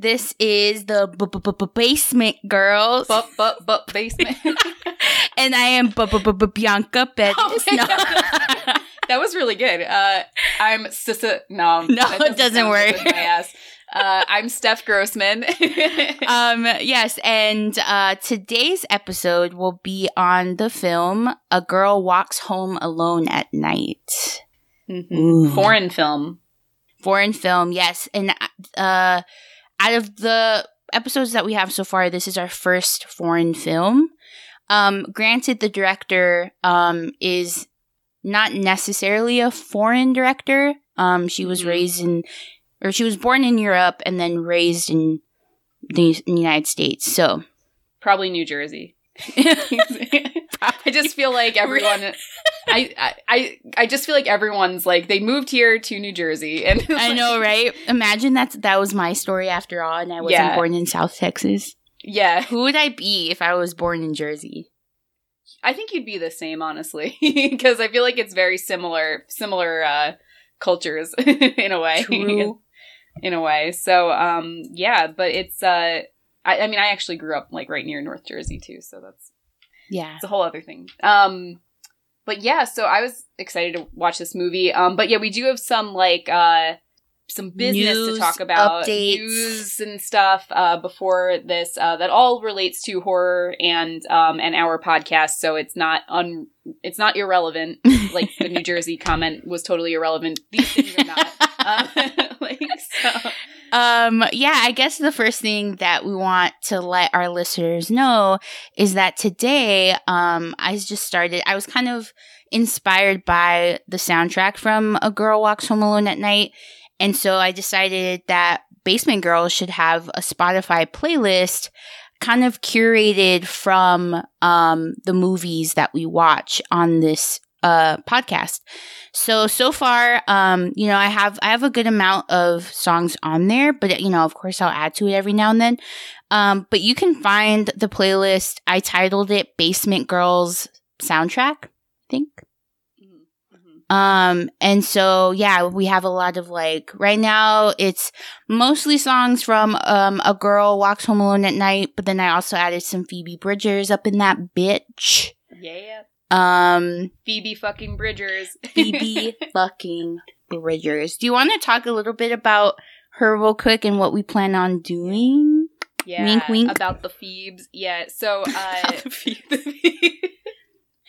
This is the b- b- b- Basement Girls. But but basement. and I am b- b- b- Bianca Bettis. Oh no. That was really good. Uh, I'm Sissa. No, No, that it doesn't work. My ass. Uh, I'm Steph Grossman. um, yes, and uh, today's episode will be on the film A Girl Walks Home Alone at Night. Mhm. Foreign film. Foreign film, yes. And uh, out of the episodes that we have so far, this is our first foreign film. Um, granted, the director um, is not necessarily a foreign director. Um, she was Mhm. raised in, or she was born in Europe and then raised in the in the United States. So, Probably New Jersey. I just feel like everyone. I, I I just feel like everyone's like they moved here to New Jersey, and I know, right? Imagine that that was my story after all, and I wasn't Yeah. born in South Texas. Yeah, Who would I be if I was born in Jersey? I think you'd be the same, honestly, because I feel like it's very similar, similar uh, cultures in a way. True. in a way. So, um, yeah, but it's. Uh, I, I mean, I actually grew up like right near North Jersey too, so that's Yeah. it's a whole other thing. Um, but yeah, so I was excited to watch this movie. Um, but yeah, we do have some like uh some business News, to talk about, updates. news and stuff uh, before this uh, that all relates to horror and um and our podcast. So it's not un it's not irrelevant. Like the New Jersey comment was totally irrelevant. These things are not. Like so. Um, yeah, I guess the first thing that we want to let our listeners know is that today, um, I just started, I was kind of inspired by the soundtrack from A Girl Walks Home Alone at Night. And so I decided that Basement Girls should have a Spotify playlist kind of curated from, um, the movies that we watch on this, uh, podcast. So so far, um, you know, I have I have a good amount of songs on there, but you know, of course, I'll add to it every now and then. Um, but you can find the playlist. I titled it "Basement Girls Soundtrack." I think. Mhm. Um, and so yeah, we have a lot of like right now. It's mostly songs from um a girl walks home alone at night, but then I also added some Phoebe Bridgers up in that bitch. Yeah. Um, Phoebe fucking Bridgers. Phoebe fucking Bridgers. Do you want to talk a little bit about her real quick and what we plan on doing? yeah. Wink, wink. About the Phoebes. Yeah. So, uh,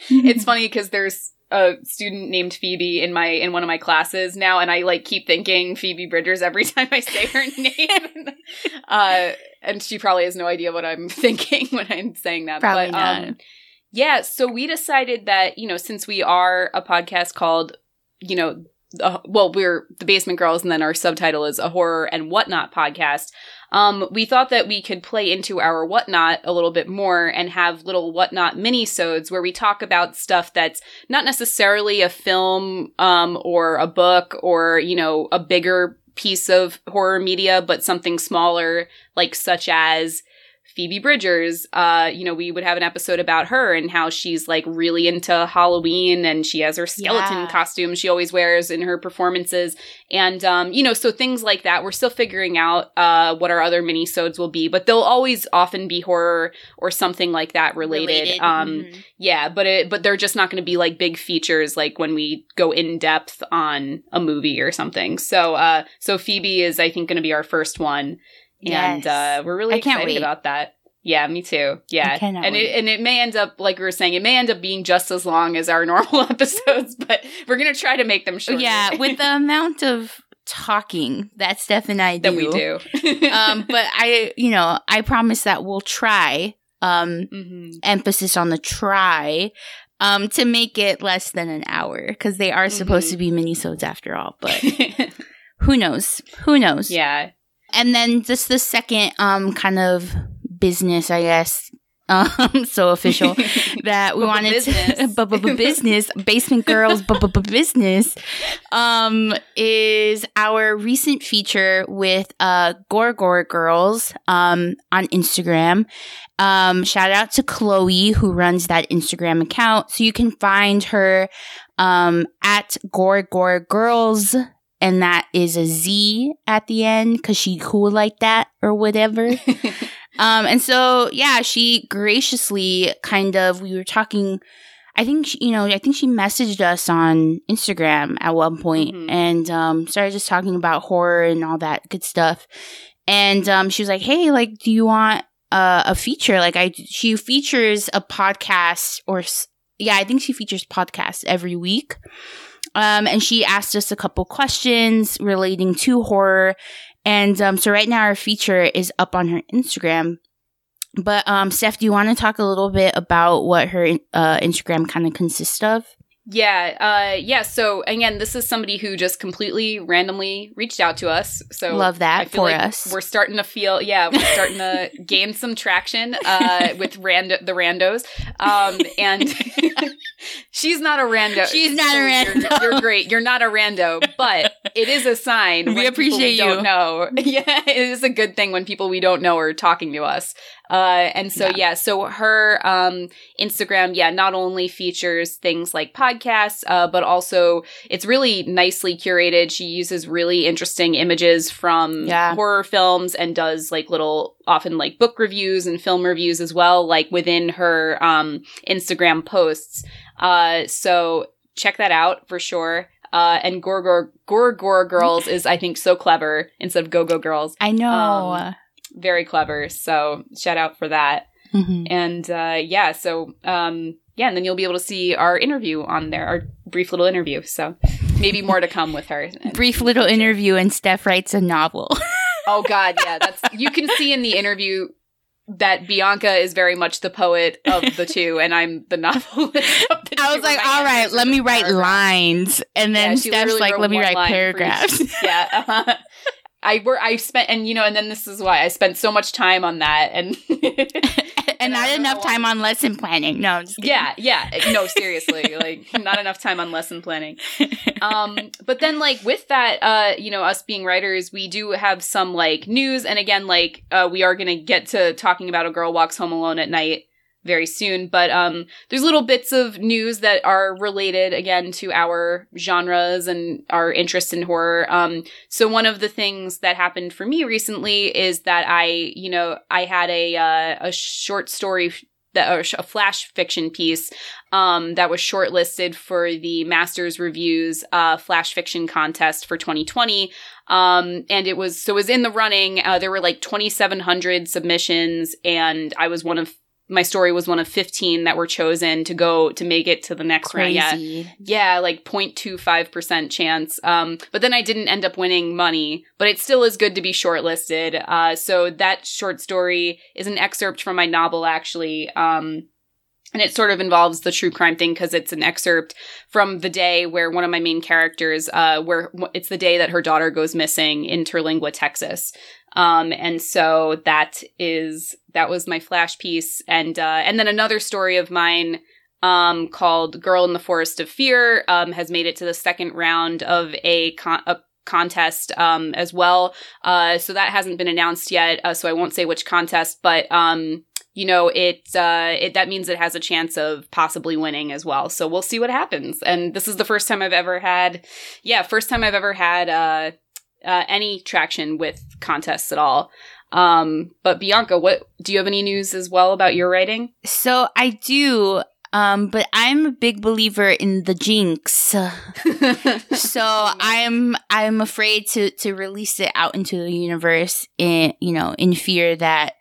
it's funny because there's a student named Phoebe in my in one of my classes now, and I like keep thinking Phoebe Bridgers every time I say her name. uh, and she probably has no idea what I'm thinking when I'm saying that. Probably but, not. Um, yeah, so we decided that you know since we are a podcast called you know. Uh, well, we're the Basement Girls, and then our subtitle is a horror and whatnot podcast. Um, we thought that we could play into our whatnot a little bit more and have little whatnot mini-sodes where we talk about stuff that's not necessarily a film um, or a book or you know a bigger piece of horror media, but something smaller, like such as Phoebe Bridgers. Uh, you know, we would have an episode about her and how she's like really into Halloween and she has her skeleton Yeah. costume she always wears in her performances. And um, you know, so things like that. We're still figuring out uh what our other mini-sodes will be, but they'll always often be horror or something like that related. Um Mhm. yeah, but it but they're just not going to be like big features like when we go in depth on a movie or something. So uh so Phoebe is I think going to be our first one and Yes. uh we're really I can't excited wait. about that. Yeah, me too. Yeah. And wait. it and it may end up like we were saying it may end up being just as long as our normal episodes, but we're going to try to make them shorter. yeah, with the amount of talking that Steph and I do. that we do. um, but I, you know, I promise that we'll try. Um, Mhm. emphasis on the try. Um, to make it less than an hour because they are supposed Mhm. to be minisodes after all. But who knows? Who knows? yeah. And then just the second um kind of business i guess um so official that we wanted business. to bu- bu- bu- business basement girls bu- bu- bu- business um is our recent feature with uh gore gore girls um on instagram um shout out to chloe who runs that instagram account so you can find her um at gore gore girls and that is a Z at the end because she cool like that or whatever. um, and so yeah, she graciously kind of we were talking. I think she, you know I think she messaged us on Instagram at one point Mhm. and um, started just talking about horror and all that good stuff. And um, she was like, "Hey, like, do you want uh, a feature? Like, I she features a podcast or yeah, I think she features podcasts every week." Um, and she asked us a couple questions relating to horror. And um, so right now our feature is up on her Instagram. But um, Steph, do you want to talk a little bit about what her uh, Instagram kind of consists of? Yeah, uh, yeah. So again, this is somebody who just completely randomly reached out to us. So Love that for like us. We're starting to feel, yeah, we're starting to gain some traction uh, with rando- the randos. Um, and she's not a rando. She's not a You're- rando. You're, great. You're not a rando, but it is a sign. We appreciate you. Don't know. Yeah, it is a good thing when people we don't know are talking to us. Uh, and so Yeah. yeah, so her um, Instagram, yeah, not only features things like podcasts, uh, but also it's really nicely curated. She uses really interesting images from Yeah. horror films and does like little, often like book reviews and film reviews as well, like within her um, Instagram posts. Uh, so check that out for sure. Uh, and Gorgor Gorgor Girls is, I think, so clever instead of Go Go Girls. I know. Um, Very clever. So shout out for that. Mhm. And uh, yeah, so um, yeah, and then you'll be able to see our interview on there, our brief little interview. So maybe more to come with her. Brief little interview, and Steph writes a novel. Oh God, yeah, that's you can see in the interview that Bianca is very much the poet of the two, and I'm the novelist. Of the I was like, all right, let me write paragraphs. lines. And then Yeah, Steph's like, let me write line for each- paragraphs. yeah. uh-huh. I were I spent and you know and then this is why I spent so much time on that and and And not enough time why. on lesson planning. No, I'm just kidding. yeah yeah no seriously like not enough time on lesson planning um but then like with that uh you know us being writers we do have some like news and again like uh we are gonna get to talking about a girl walks home alone at night very soon but um there's little bits of news that are related again to our genres and our interest in horror um so one of the things that happened for me recently is that i you know i had a uh, a short story that a flash fiction piece um, that was shortlisted for the Masters Reviews uh, Flash Fiction Contest for 2020. Um, and it was so it was in the running. Uh, there were like 2,700 submissions, and I was one of my story was one of 15 that were chosen to go to make it to the next round. Yeah, Crazy. yeah, like 0.25% chance. Um, but then I didn't end up winning money, but it still is good to be shortlisted. Uh, so that short story is an excerpt from my novel, actually. Um, and it sort of involves the true crime thing because it's an excerpt from the day where one of my main characters, uh, where it's the day that her daughter goes missing in Terlingua, Texas. Um, and so that is that was my flash piece, and uh, and then another story of mine um, called "Girl in the Forest of Fear" um, has made it to the second round of a, con- a contest um, as well. Uh, so that hasn't been announced yet, uh, so I won't say which contest, but um, you know, it, uh, it that means it has a chance of possibly winning as well. So we'll see what happens. And this is the first time I've ever had, yeah, first time I've ever had uh, uh, any traction with contests at all. Um, but Bianca, what do you have any news as well about your writing? So I do, um, but I'm a big believer in the jinx. So I'm I'm afraid to to release it out into the universe in you know in fear that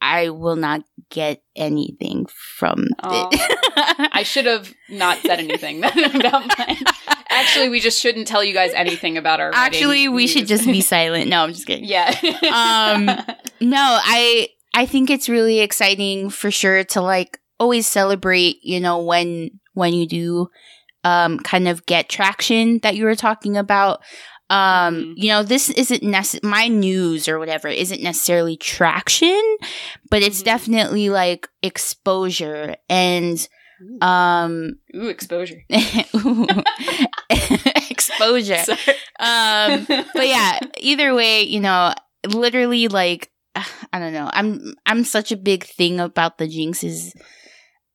I will not get anything from Aw. it. I should have not said anything about mine. Actually, we just shouldn't tell you guys anything about our. Actually, we should just be silent. No, I'm just kidding. yeah. Um, No, I I think it's really exciting for sure to like always celebrate, you know, when when you do um kind of get traction that you were talking about. Um, Mhm. you know, this isn't necess- my news or whatever isn't necessarily traction, but it's Mhm. definitely like exposure and um Ooh, exposure. exposure. Um but yeah, either way, you know, literally like I don't know. I'm I'm such a big thing about the jinxes.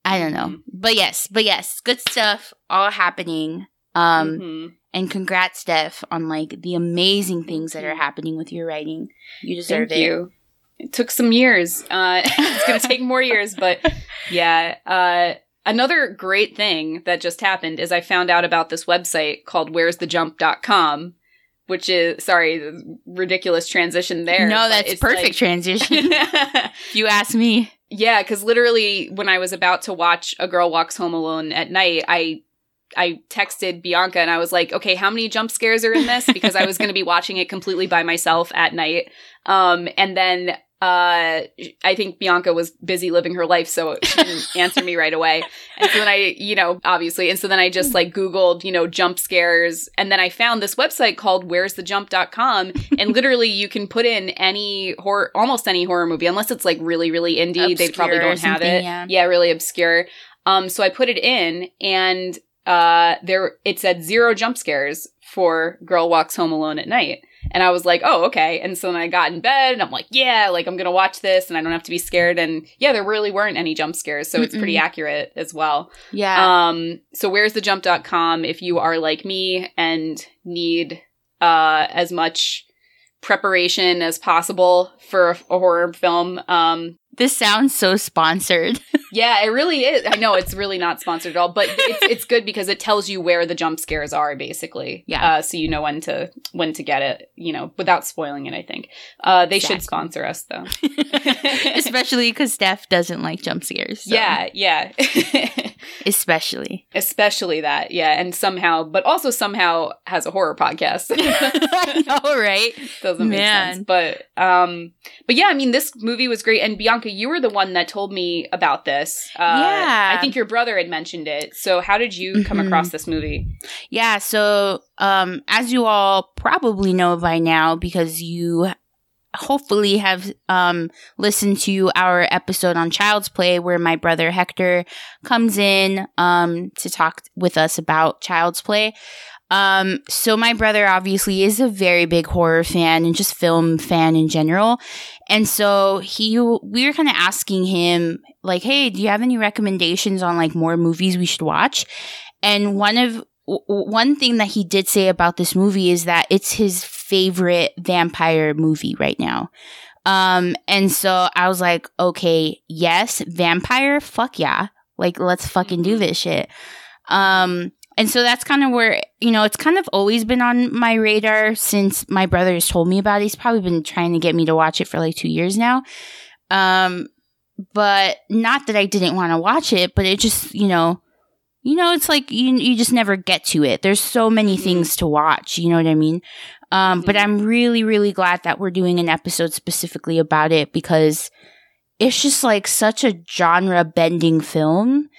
I don't know. Mhm. But yes, but yes, good stuff all happening. Um Mhm. And congrats, Steph, on like the amazing things that are happening with your writing. You deserve Thank it. you. It took some years. Uh, it's going to take more years, but yeah. Uh, another great thing that just happened is I found out about this website called where'sthejump.com, which is, sorry, ridiculous transition there. No, that's perfect like- transition. you ask me. Yeah, because literally, when I was about to watch A Girl Walks Home Alone at night, I I texted Bianca and I was like, "Okay, how many jump scares are in this?" Because I was going to be watching it completely by myself at night. Um, and then uh, I think Bianca was busy living her life, so she didn't answer me right away. And so then I, you know, obviously, and so then I just like Googled, you know, jump scares, and then I found this website called where's the where'sthejump.com, and literally you can put in any horror, almost any horror movie, unless it's like really, really indie. they probably don't have it. yeah. really obscure. Um, so I put it in, and uh, there it said zero jump scares for Girl Walks Home Alone at Night. And I was like, oh, okay. And so then I got in bed and I'm like, yeah, like I'm going to watch this and I don't have to be scared. And yeah, there really weren't any jump scares. So it's pretty accurate as well. Yeah. Um, so where's the jump.com if you are like me and need uh, as much preparation as possible for a, a horror film. Um, this sounds so sponsored. yeah, it really is. I know it's really not sponsored at all, but it's it's good because it tells you where the jump scares are, basically. Yeah. Uh, so you know when to when to get it. You know, without spoiling it. I think uh, they should sponsor us though. Especially because Steph doesn't like jump scares. so- Yeah, yeah. Especially. Especially that, yeah, and somehow, but also somehow has a horror podcast. I know, right? Doesn't make Man. sense, but um, but yeah, I mean, this movie was great. And Bianca, you were the one that told me about this. Uh, Yeah. I think your brother had mentioned it. So how did you come Mhm. across this movie? Yeah, so um as you all probably know by now because you hopefully have um listened to our episode on Child's Play where my brother Hector comes in um to talk with us about Child's Play. Um so my brother obviously is a very big horror fan and just film fan in general. And so he we were kind of asking him like, "Hey, do you have any recommendations on like more movies we should watch?" And one of w- one thing that he did say about this movie is that it's his favorite vampire movie right now. Um, and so I was like, okay, yes, vampire, fuck yeah. Like, let's fucking do this shit. Um, and so that's kind of where, you know, it's kind of always been on my radar since my brother has told me about it. He's probably been trying to get me to watch it for like two years now. Um, but not that I didn't want to watch it, but it just, you know, you know, it's like you you just never get to it. There's so many Mhm. things to watch. You know what I mean? Um, But Mhm. I'm really, really glad that we're doing an episode specifically about it because it's just like such a genre bending film.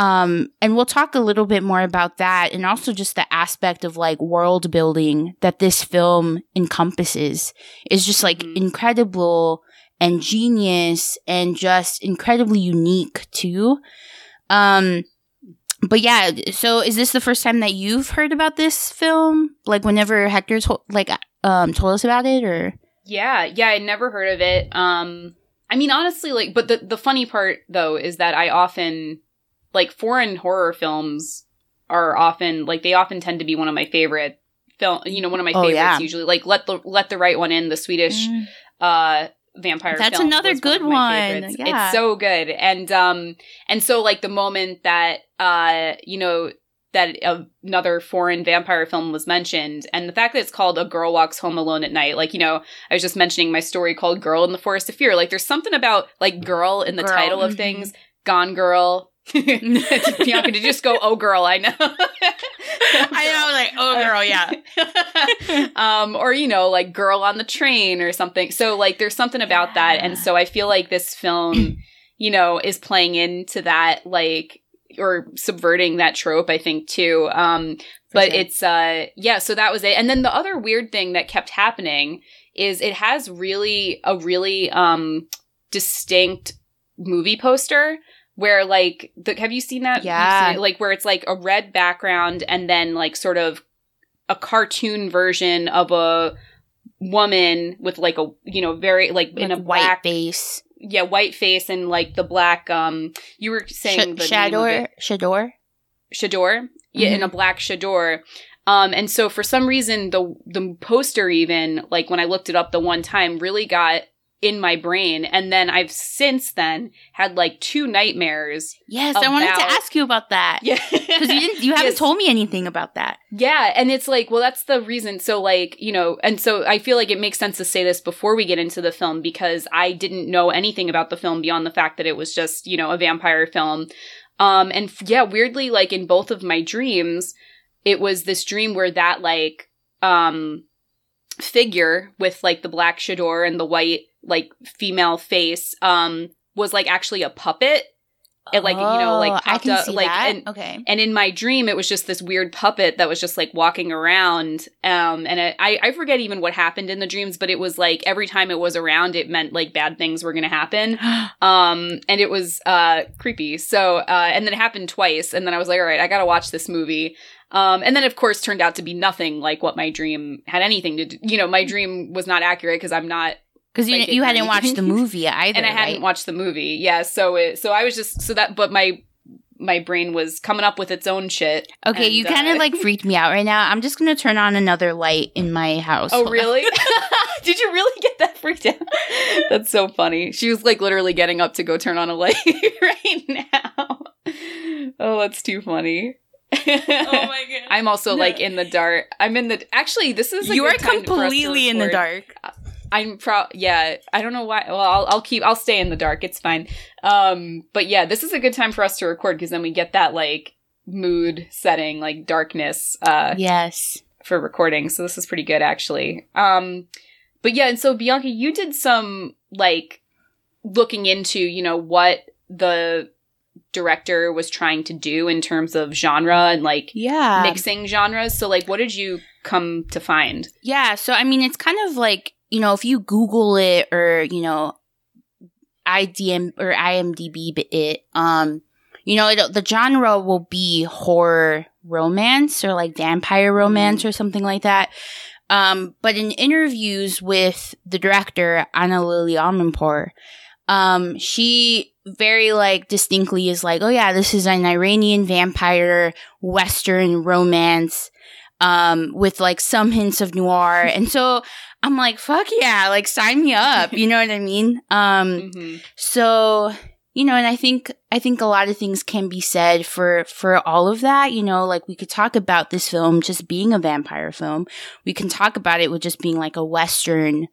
Um, and we'll talk a little bit more about that and also just the aspect of like world building that this film encompasses is just like Mhm. incredible and genius and just incredibly unique too. Um, but yeah, so is this the first time that you've heard about this film? Like whenever Hector told like um told us about it or Yeah, yeah, I'd never heard of it. Um, I mean, honestly, like, but the the funny part though is that I often like foreign horror films are often like they often tend to be one of my favorite film. You know, one of my Oh, favorites yeah. usually. Like, let the let the right one in the Swedish uh vampire That's another good my one. Yeah. it's so good and um and so like the moment that uh you know that another foreign vampire film was mentioned and the fact that it's called a girl walks home alone at night like you know i was just mentioning my story called girl in the forest of fear like there's something about like girl in the Girl, title of mhm. things gone girl bianca did you just go oh girl i know I know, like, oh, girl, yeah. um, or you know, like "Girl on the Train" or something. So like, there's something about that, and so I feel like this film, you know, is playing into that, like, or subverting that trope. I think too. Um, but sure. it's uh, yeah. So that was it. And then the other weird thing that kept happening is it has really a really um distinct movie poster where like the, have you seen that Yeah. seen it? like where it's like a red background and then like sort of a cartoon version of a woman with like a you know very like in a white black face. yeah white face and like the black um you were saying the Sh- of Shador. Shador. Shador yeah in Mhm. a black Shador Um, and so for some reason, the the poster even like when I looked it up the one time really got in my brain, and then I've since then had like two nightmares. Yes, I wanted to ask you about that. Yeah, Because you didn't you haven't Yes. told me anything about that. Yeah, and it's like, well, that's the reason. So, like, you know, and so I feel like it makes sense to say this before we get into the film because I didn't know anything about the film beyond the fact that it was just, you know, a vampire film. Um, and f- yeah, weirdly, like in both of my dreams, it was this dream where that like um figure with like the black shador and the white like female face um was like actually a puppet. It like you know like Oh, I popped can up see like that. and okay. and in my dream, it was just this weird puppet that was just like walking around. Um, and it, I, I forget even what happened in the dreams, but it was like every time it was around, it meant like bad things were to happen. Um, and it was, uh, creepy. So, uh, and then it happened twice. And then I was like, all right, I got to watch this movie. Um, and then of course turned out to be nothing like what my dream had anything to do. You know, my dream was not accurate because I'm not Because you, psychic you hadn't watched the movie either, and I hadn't right? watched the movie. Yeah, so it so I was just so that but my my brain was coming up with its own shit. Okay, and, you kind of uh, like freaked me out right now. I'm just gonna turn on another light in my house. Oh really? Did you really get that freaked out? That's so funny. She was like literally getting up to go turn on a light right now. Oh, that's too funny. Oh my god! I'm also No. like in the dark. I'm in the actually. This is a You are time for to completely in the record. dark. I'm pro yeah, I don't know why. Well, I'll, I'll keep I'll stay in the dark. It's fine. Um but yeah, this is a good time for us to record because then we get that like mood setting, like darkness uh Yes. for recording. So this is pretty good actually. Um but yeah, and so Bianca, you did some like looking into, you know, what the director was trying to do in terms of genre and like Yeah. mixing genres. So like what did you come to find? Yeah, so I mean, it's kind of like you know, if you Google it or you know, IDM or IMDb it, um, you know, it, the genre will be horror romance or like vampire romance or something like that. Um, but in interviews with the director Ana Lily Amirpour, um, she very like distinctly is like, oh yeah, this is an Iranian vampire western romance um, with like some hints of noir. and so I'm like, fuck yeah, like sign me up. You know what I mean? Um, Mm-hmm. so, you know, and I think, I think a lot of things can be said for, for all of that. You know, like we could talk about this film just being a vampire film. We can talk about it with just being like a Western,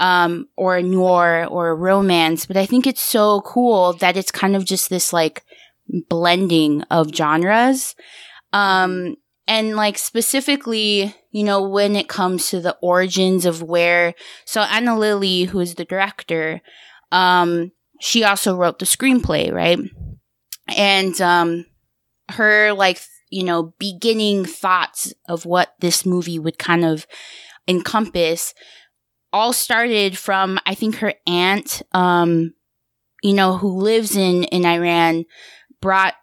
um, or a noir or a romance. But I think it's so cool that it's kind of just this like blending of genres. Um, and like specifically, you know, when it comes to the origins of where, so Ana Lily, who is the director, um, she also wrote the screenplay, right? And, um, her like, you know, beginning thoughts of what this movie would kind of encompass all started from, I think her aunt, um, you know, who lives in, in Iran brought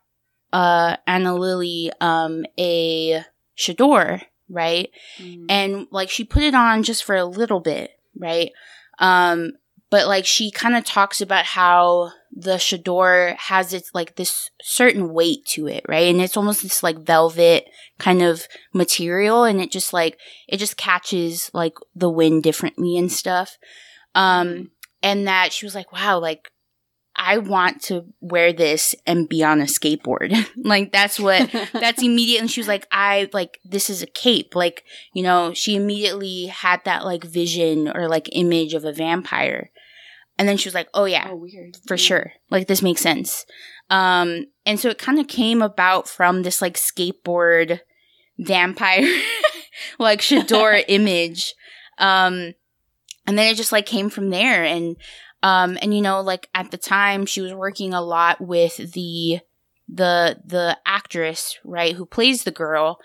uh Ana Lily um a chador, right? Mm-hmm. And like she put it on just for a little bit, right? Um but like she kind of talks about how the chador has its like this certain weight to it, right? And it's almost this like velvet kind of material and it just like it just catches like the wind differently and stuff. Um and that she was like, wow, like I want to wear this and be on a skateboard. like that's what that's immediate and she was like i like this is a cape. Like you know she immediately had that like vision or like image of a vampire. And then she was like oh yeah oh, weird. for sure. Like this makes sense. Um and so it kind of came about from this like skateboard vampire like Shador image. Um and then it just like came from there. And um and you know like at the time she was working a lot with the the the actress right who plays the girl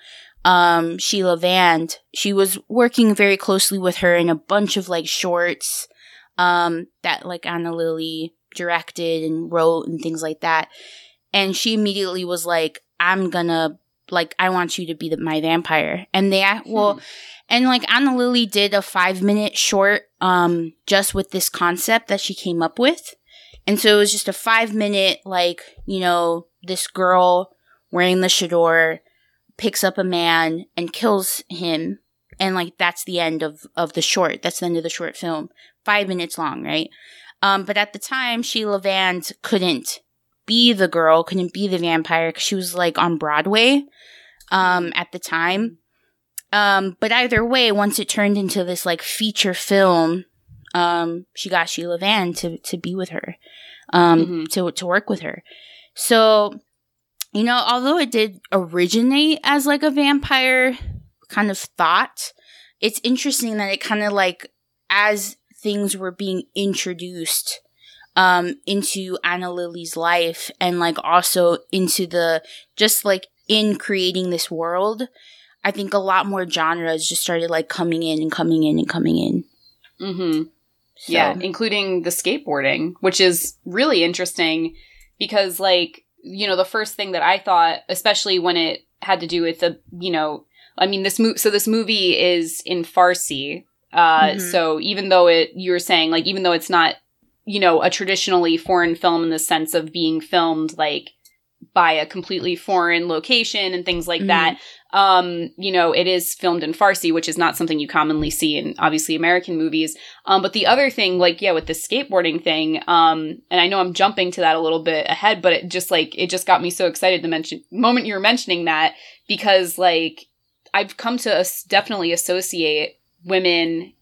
um Sheila Vand. She was working very closely with her in a bunch of like shorts um that like Ana Lily directed and wrote and things like that. And she immediately was like I'm gonna like I want you to be the, my vampire. And they ac- well Hmm. and like Ana Lily did a 5 minute short um just with this concept that she came up with. And so it was just a 5 minute like you know this girl wearing the chador picks up a man and kills him. And like that's the end of of the short. That's the end of the short film. Five minutes long right? Um but at the time sheila vand couldn't be the girl couldn't be the vampire because she was like on broadway um at the time um but either way once it turned into this like feature film um she got sheila Vand to to be with her um Mhm. to to work with her so you know although it did originate as like a vampire kind of thought it's interesting that it kind of like as things were being introduced um into Ana Lily's life and like also into the just like in creating this world I think a lot more genres just started like coming in and coming in and coming in Mm-hmm. so, Yeah, including the skateboarding, which is really interesting because, like, you know, the first thing that I thought, especially when it had to do with the, you know, I mean, this movie. So this movie is in Farsi. Uh, Mhm. so even though it, you were saying, like, even though it's not, you know, a traditionally foreign film in the sense of being filmed like by a completely foreign location and things like Mhm. that, um, you know, it is filmed in Farsi, which is not something you commonly see in obviously American movies. Um, but the other thing, like, yeah, with the skateboarding thing, um, and I know I'm jumping to that a little bit ahead, but it just like, it just got me so excited to mention, moment you were mentioning that, because like, I've come to as- definitely associate women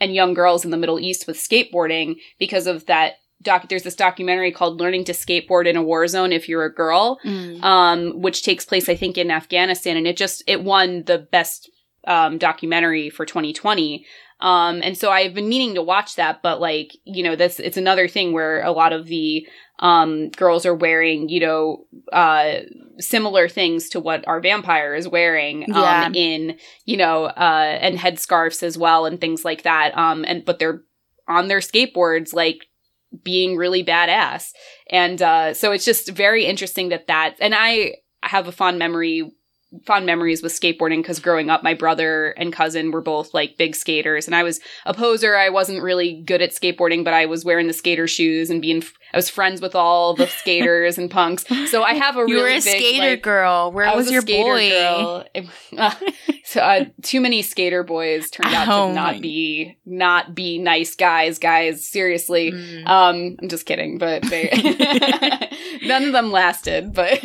and young girls in the Middle East with skateboarding because of that doc. There's this documentary called Learning to Skateboard in a War Zone If You're a Girl, Mm. um, which takes place, I think, in Afghanistan, and it just it won the best um, documentary for 2020. Um, and so I've been meaning to watch that, but like you know, this it's another thing where a lot of the um, girls are wearing, you know, uh, similar things to what our vampire is wearing Yeah. um, in, you know, uh, and headscarves as well and things like that. Um, and but they're on their skateboards, like being really badass. And uh, so it's just very interesting that that, and I have a fond memory, fond memories with skateboarding because growing up, my brother and cousin were both like big skaters, and I was a poser. I wasn't really good at skateboarding, but I was wearing the skater shoes and being, I was friends with all the skaters and punks. So I have a you really were a big, skater like, girl where I was, a your skater boy girl. So uh, too many skater boys turned out Oh to my- not be not be nice guys. Guys, seriously. Mm. Um, I'm just kidding, but they none of them lasted. But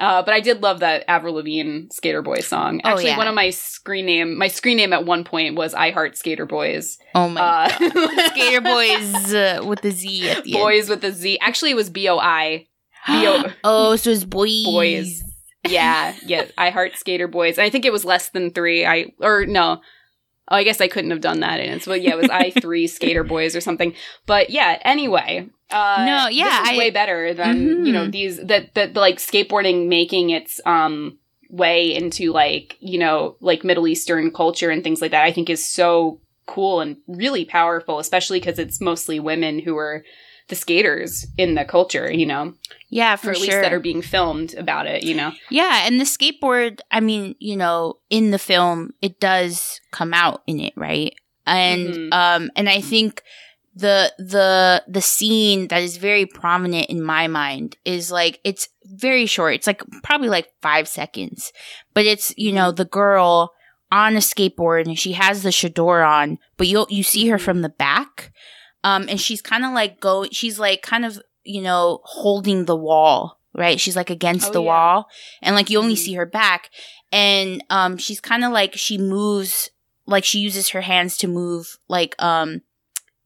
uh, but I did love that Avril Lavigne Skater Boy song. Oh, Actually, yeah. one of my screen name my screen name at one point was I Heart Skater Boys. oh my Uh, Skater boys uh, with the Z at the Boys with a Z. Actually, it was B O I. oh, so it's boys. Boys. Yeah, yeah. I Heart Skater Boys. I think it was less than three. I or no. Oh, I guess I couldn't have done that in it's, So yeah, it was I three Skater Boys or something. But yeah, anyway. Uh, No, yeah, this is I- way better than you know these that that like skateboarding making its um way into like you know like Middle Eastern culture and things like that. I think is so cool and really powerful, especially because it's mostly women who are the skaters in the culture. You know, Yeah, or for at least sure. that are being filmed about it. You know. yeah, and the skateboard, I mean, you know, in the film, it does come out in it, right? And Mhm. um and I think the the the scene that is very prominent in my mind is like it's very short. It's like probably like 5 seconds. But it's, you know, the girl on a skateboard and she has the chador on, but you you see her Mhm. from the back. Um and she's kind of like go she's like kind of, you know, holding the wall, right? She's like against Oh, the yeah. wall and like you only Mhm. see her back and um she's kind of like she moves like she uses her hands to move like um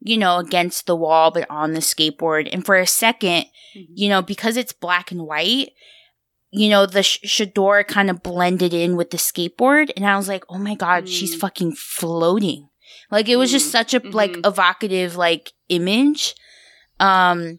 you know against the wall but on the skateboard and for a second you know because it's black and white you know the sh- chador kind of blended in with the skateboard and i was like oh my god she's Mm. fucking floating like it was just Mm. such a like Mhm. evocative like image um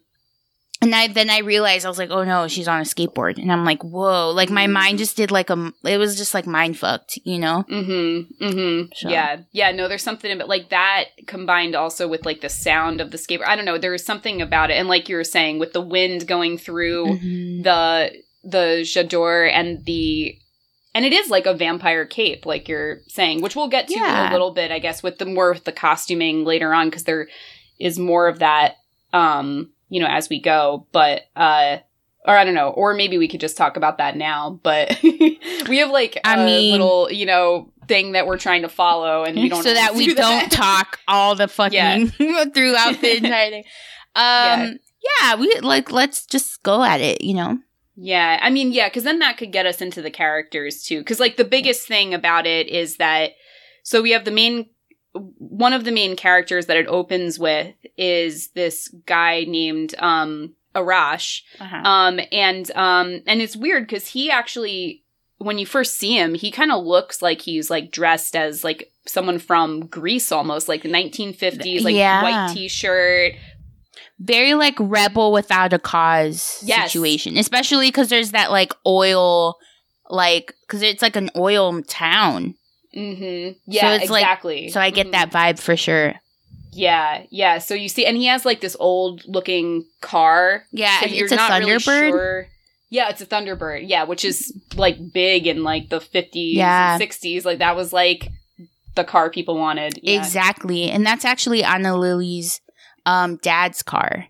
and I then I realized I was like, oh no, she's on a skateboard, and I'm like, whoa, like my Mm. mind just did like a, it was just like mind fucked, you know? Mm-hmm. Mm-hmm. So- Yeah. Yeah. No, there's something about like that combined also with like the sound of the skateboard. I don't know. There was something about it, and like you were saying, with the wind going through Mhm. the the chador and the and it is like a vampire cape, like you're saying, which we'll get to Yeah. a little bit, I guess, with the more with the costuming later on, because there is more of that, um, you know, as we go. But uh, or I don't know, or maybe we could just talk about that now. But we have like I a mean- little, you know, thing that we're trying to follow, and we don't so that always we do don't talk all the fucking throughout the entire thing. Um, yeah. we like let's just go at it. You know. Yeah, I mean, yeah, because then that could get us into the characters too. Because like the biggest thing about it is that so we have the main one of the main characters that it opens with is this guy named um Arash. Uh-huh. Um and um and it's weird because he actually when you first see him, he kind of looks like he's like dressed as like someone from Greece almost, like the 1950s, like Yeah. white t-shirt. Very like rebel without a cause Yes. situation, especially because there's that like oil, like because it's like an oil town. Mm-hmm. Yeah, like- exactly. So I get Mhm. that vibe for sure. Yeah, yeah. So you see, and he has like this old looking car. Yeah, so it's a not really Thunderbird. sure- Yeah, it's a Thunderbird. Yeah, which is like big in like the 50s Yeah. and 60s. Like that was like the car people wanted. Yeah. Exactly, and that's actually Ana Lily's um dad's car.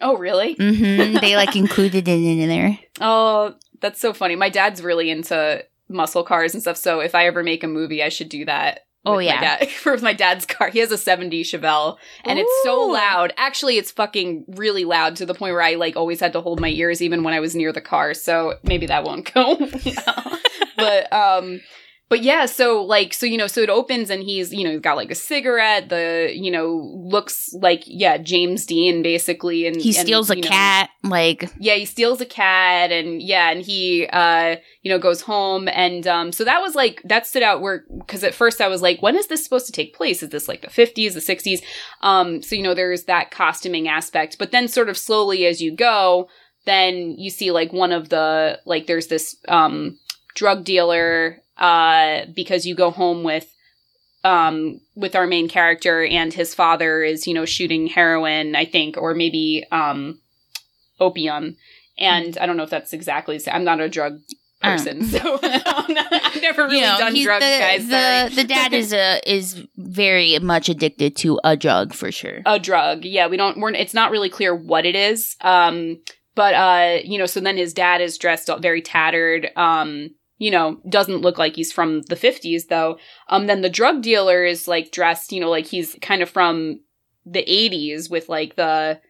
Oh, really? Mm-hmm. they like included it in there. Oh, that's so funny. My dad's really into muscle cars and stuff. So if I ever make a movie, I should do that. Oh, with yeah. my dad, for my dad's car. He has a 70 Chevelle and it's so loud. Actually, it's fucking really loud to the point where I like always had to hold my ears even when I was near the car. So maybe that won't go. but um but yeah, so like so you know, so it opens and he's, you know, he's got like a cigarette, the, you know, looks like yeah, James Dean basically and He and, steals a know, cat. Like yeah, he steals a cat and yeah, and he uh you know goes home and um so that was like that stood out where cuz at first I was like when is this supposed to take place? Is this like the 50s, the 60s? Um so you know there's that costuming aspect, but then sort of slowly as you go, then you see like one of the like there's this um drug dealer uh because you go home with um with our main character and his father is you know shooting heroin i think or maybe um opium and i don't know if that's exactly i'm not a drug Um. person so i've never really you know, done drugs the, guys the the dad is a is very much addicted to a drug for sure. a drug yeah we don't we're it's not really clear what it is um but uh you know so then his dad is dressed up very tattered um you know doesn't look like he's from the 50s though um then the drug dealer is like dressed you know like he's kind of from the 80s with like the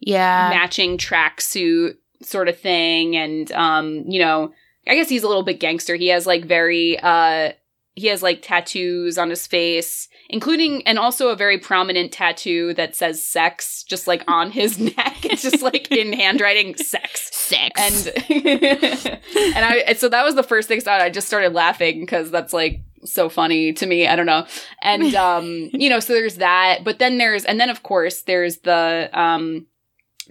Yeah, matching tracksuit sort of thing. And um you know i guess he's a little bit gangster. He has like very uh he has like tattoos on his face including and also a very prominent tattoo that says sex just like on his neck. It's just like in handwriting sex. Sex. And and i and so that was the first thing I saw i just started laughing because that's like so funny to me. I don't know. And um you know so there's that but then there's and then of course there's the um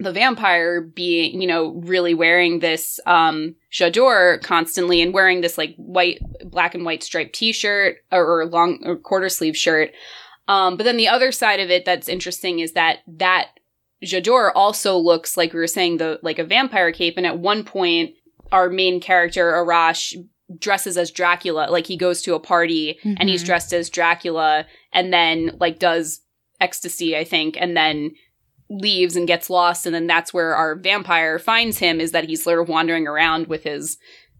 the vampire being you know really wearing this um chador constantly and wearing this like white black and white striped t-shirt or, or long or quarter sleeve shirt um but then the other side of it that's interesting is that that chador also looks like we were saying the like a vampire cape, and at one point, our main character Arash dresses as Dracula. Like he goes to a party and he's Mhm. dressed as Dracula, and then like does ecstasy, I think, and then leaves and gets lost, and then that's where our vampire finds him. Is that he's sort of wandering around with his,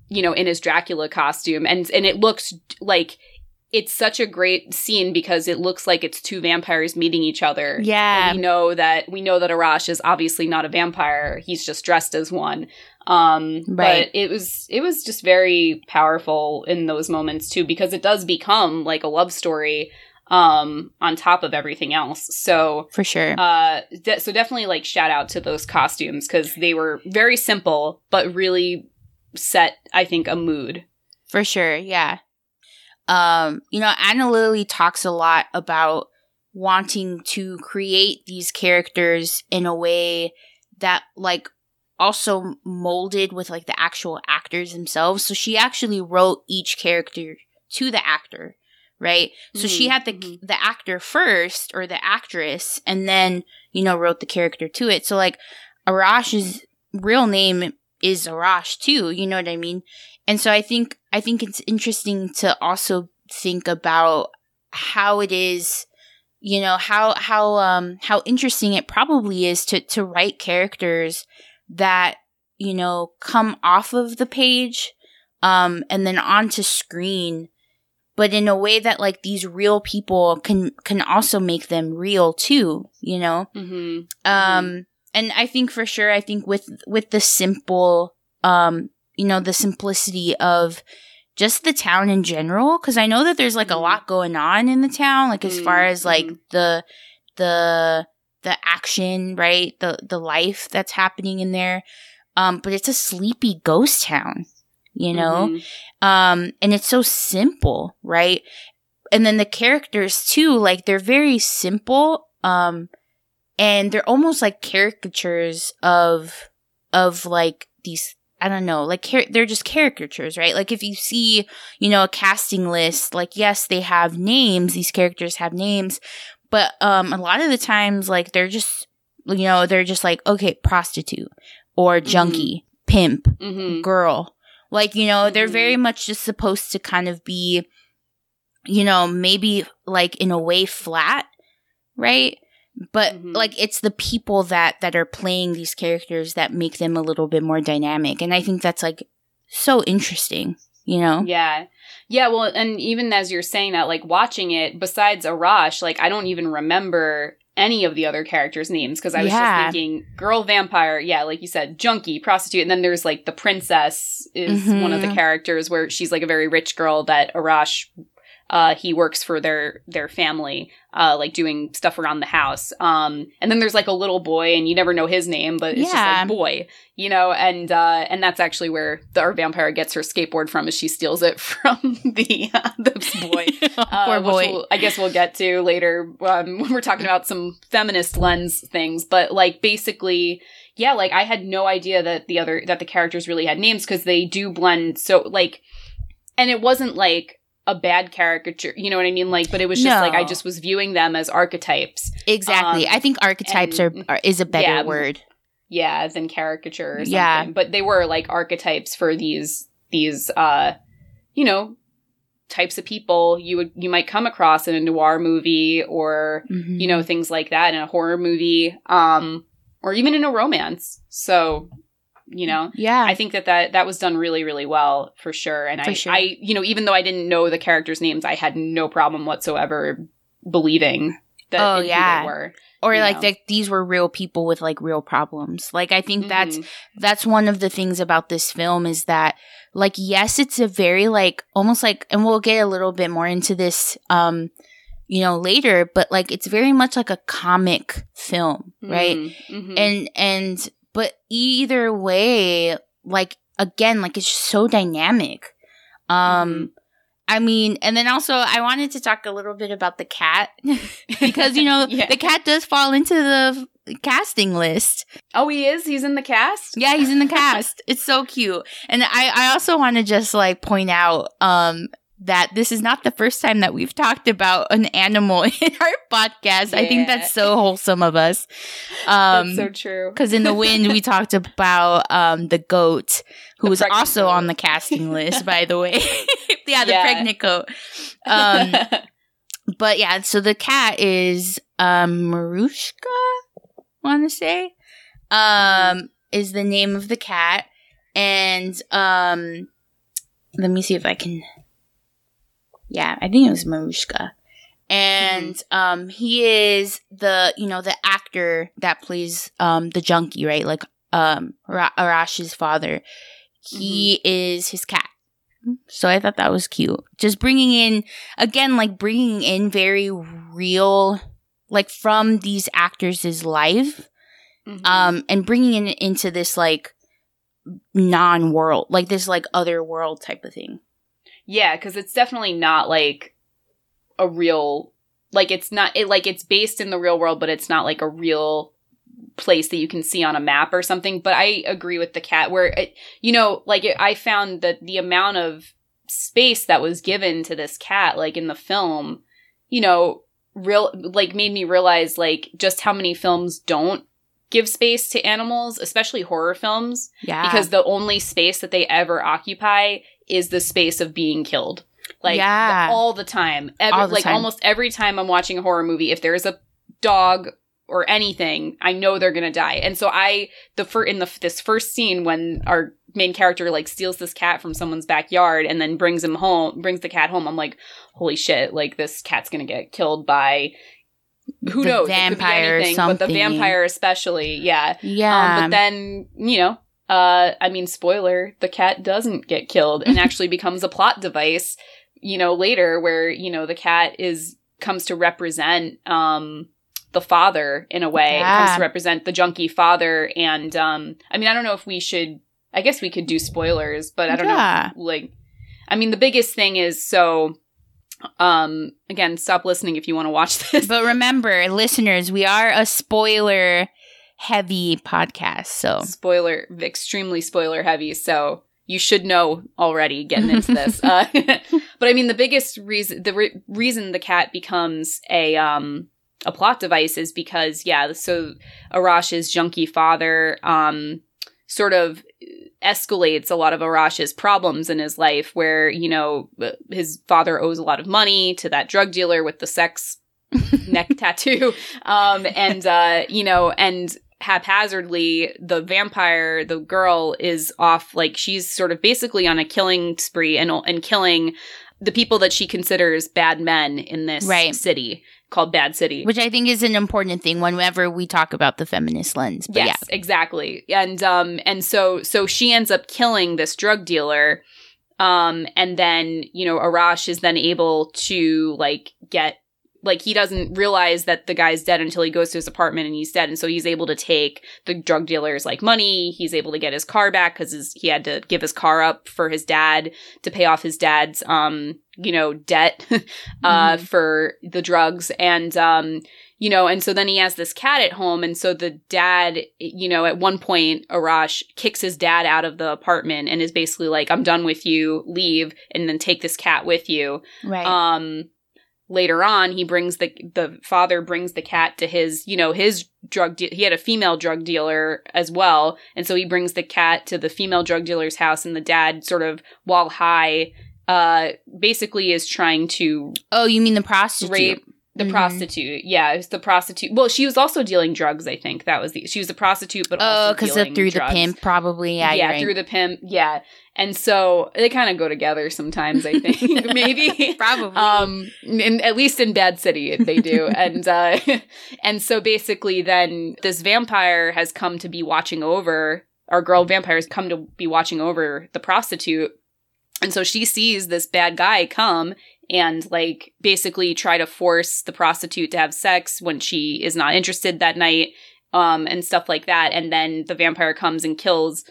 you know, in his Dracula costume, and and it looks like. It's such a great scene because it looks like it's two vampires meeting each other. yeah, And we know that we know that Arash is obviously not a vampire. He's just dressed as one. Um, Right. But it was it was just very powerful in those moments too because it does become like a love story um on top of everything else. So for sure. uh de- so definitely like shout out to those costumes cuz they were very simple but really set I think a mood. For sure, yeah. Um, you know, Ana Lily talks a lot about wanting to create these characters in a way that like also molded with like the actual actors themselves. So she actually wrote each character to the actor, right? So she Mhm, had the mhm. the actor first or the actress and then, you know, wrote the character to it. So like Arash's real name is Arash too, you know what I mean? And so I think I think it's interesting to also think about how it is you know how how um how interesting it probably is to to write characters that you know, come off of the page um and then onto screen but in a way that like these real people can can also make them real too, you know? Mm-hmm. Um and I think for sure I think with with the simple um you know, the simplicity of just the town in general cuz I know that there's like a Mhm. lot going on in the town like as far as like Mhm. the the the action, right? The the life that's happening in there. Um but it's a sleepy ghost town, you know? Mhm. um and it's so simple right and then the characters too like they're very simple um and they're almost like caricatures of of like these i don't know like char- they're just caricatures right like if you see you know a casting list like yes they have names these characters have names but um a lot of the times like they're just you know they're just like okay prostitute or junkie pimp Mhm. girl. Like, you know, they're very much just supposed to kind of be, you know, maybe like in a way flat, right? But Mhm. like it's the people that that are playing these characters that make them a little bit more dynamic. And I think that's like so interesting, you know? Yeah. Yeah, well, and even as you're saying that, like watching it, besides Arash, like I don't even remember any of the other characters' names because I was Yeah. just thinking girl vampire, yeah, like you said, junkie, prostitute, and then there's like the princess is Mhm. one of the characters where she's like a very rich girl that Arash uh he works for their their family uh like doing stuff around the house um and then there's like a little boy and you never know his name but it's just Yeah. like boy you know and uh and that's actually where the our vampire gets her skateboard from is she steals it from the uh, this boy uh, Poor which boy. we'll- I guess we'll get to later um, when we're talking about some feminist lens things. But like basically, yeah, like I had no idea that the other that the characters really had names because they do blend so like, and it wasn't like a bad caricature, you know what I mean? Like, but it was just No. like I just was viewing them as archetypes, Exactly. Um, I think archetypes and- are, are is a better Yeah. word. yeah, than caricature or something. Yeah. But they were like archetypes for these these uh, you know. types of people you would you might come across in a noir movie or Mhm. you know things like that in a horror movie um or even in a romance so you know yeah. i think that that, that was done really really well for sure and For i sure. i you know even though i didn't know the characters names i had no problem whatsoever believing that Oh, yeah. they were or you like know. that these were real people with like real problems. Like I think that's Mhm. that's one of the things about this film is that like yes it's a very like almost like and we'll get a little bit more into this um you know later but like it's very much like a comic film right Mhm. Mhm. and and but either way like again like it's just so dynamic um Mhm. I mean, and then also I wanted to talk a little bit about the cat because you know Yeah. the cat does fall into the casting list. oh he is he's in the cast Yeah, he's in the cast. it's so cute. And I, I also want to just like point out um that this is not the first time that we've talked about an animal in our podcast. I think that's so wholesome of us. Um that's so true because in the wind we talked about um the goat who The was also goat. on the casting list by the way yeah the Yeah. pregnant goat um but yeah so the cat is um marushka want to say um is the name of the cat and um let me see if i can yeah i think it was marushka. And um he is the you know the actor that plays um the junkie right? Like um Ara- arash's father. He is his cat. So i thought that was cute. Just bringing in again like bringing in very real like from these actors' life Mhm. um and bringing it into this like non-world like this like other world type of thing Yeah, because it's definitely not like a real like it's not it like it's based in the real world, but it's not like a real place that you can see on a map or something. But I agree with the cat where it, you know, like it, I found that the amount of space that was given to this cat, like in the film, you know, real like made me realize like just how many films don't give space to animals, especially horror films yeah because the only space that they ever occupy is the space of being killed. Like Yeah. all the time. Every, All the like time. almost every time I'm watching a horror movie, if there's a dog or anything, I know they're gonna die. And so I the fir- in the this first scene when our main character like steals this cat from someone's backyard and then brings him home, brings the cat home. I'm like, holy shit! Like this cat's gonna get killed by who The knows vampire or it could be anything, but the vampire especially, yeah. Yeah. Um, but then you know, uh, I mean, spoiler: the cat doesn't get killed and actually becomes a plot device. You know, later where you know the cat is comes to represent um the father in a way It comes to represent the junkie father and um i mean i don't know if we should i guess we could do spoilers but i don't Yeah. know like i mean the biggest thing is so um again stop listening if you want to watch this but remember, listeners, we are a spoiler heavy podcast. So spoiler extremely spoiler heavy so you should know already getting into this uh, but i mean the biggest reason the re- reason the cat becomes a um a plot device is because yeah so arash's junkie father um sort of escalates a lot of arash's problems in his life where you know his father owes a lot of money to that drug dealer with the sex neck tattoo um and uh you know and haphazardly the vampire the girl is off like she's sort of basically on a killing spree and and killing the people that she considers bad men in this Right. city called bad city which I think is an important thing whenever we talk about the feminist lens. But yes exactly and um and so so she ends up killing this drug dealer um and then you know arash is then able to like get like he doesn't realize that the guy's dead until he goes to his apartment and he's dead and so he's able to take the drug dealer's like money he's able to get his car back because he had to give his car up for his dad to pay off his dad's um you know debt uh Mhm. for the drugs and um you know and so then he has this cat at home and so the dad you know at one point arash kicks his dad out of the apartment and is basically like i'm done with you leave and then take this cat with you. Right. um later on he brings the the father brings the cat to his you know his drug de- he had a female drug dealer as well and so he brings the cat to the female drug dealer's house and the dad sort of while high uh basically is trying to oh, you mean the prostitute? rape the Mhm. prostitute yeah it was the prostitute well she was also dealing drugs i think that was the she was a prostitute but Oh, also because through drugs. the pimp, probably. Yeah, yeah, right. through the pimp yeah and so they kind of go together sometimes i think maybe probably. um in, at least in bad city they do and uh and so basically then this vampire has come to be watching over our girl vampire has come to be watching over the prostitute and so she sees this bad guy come and like basically try to force the prostitute to have sex when she is not interested that night um and stuff like that. And then the vampire comes and kills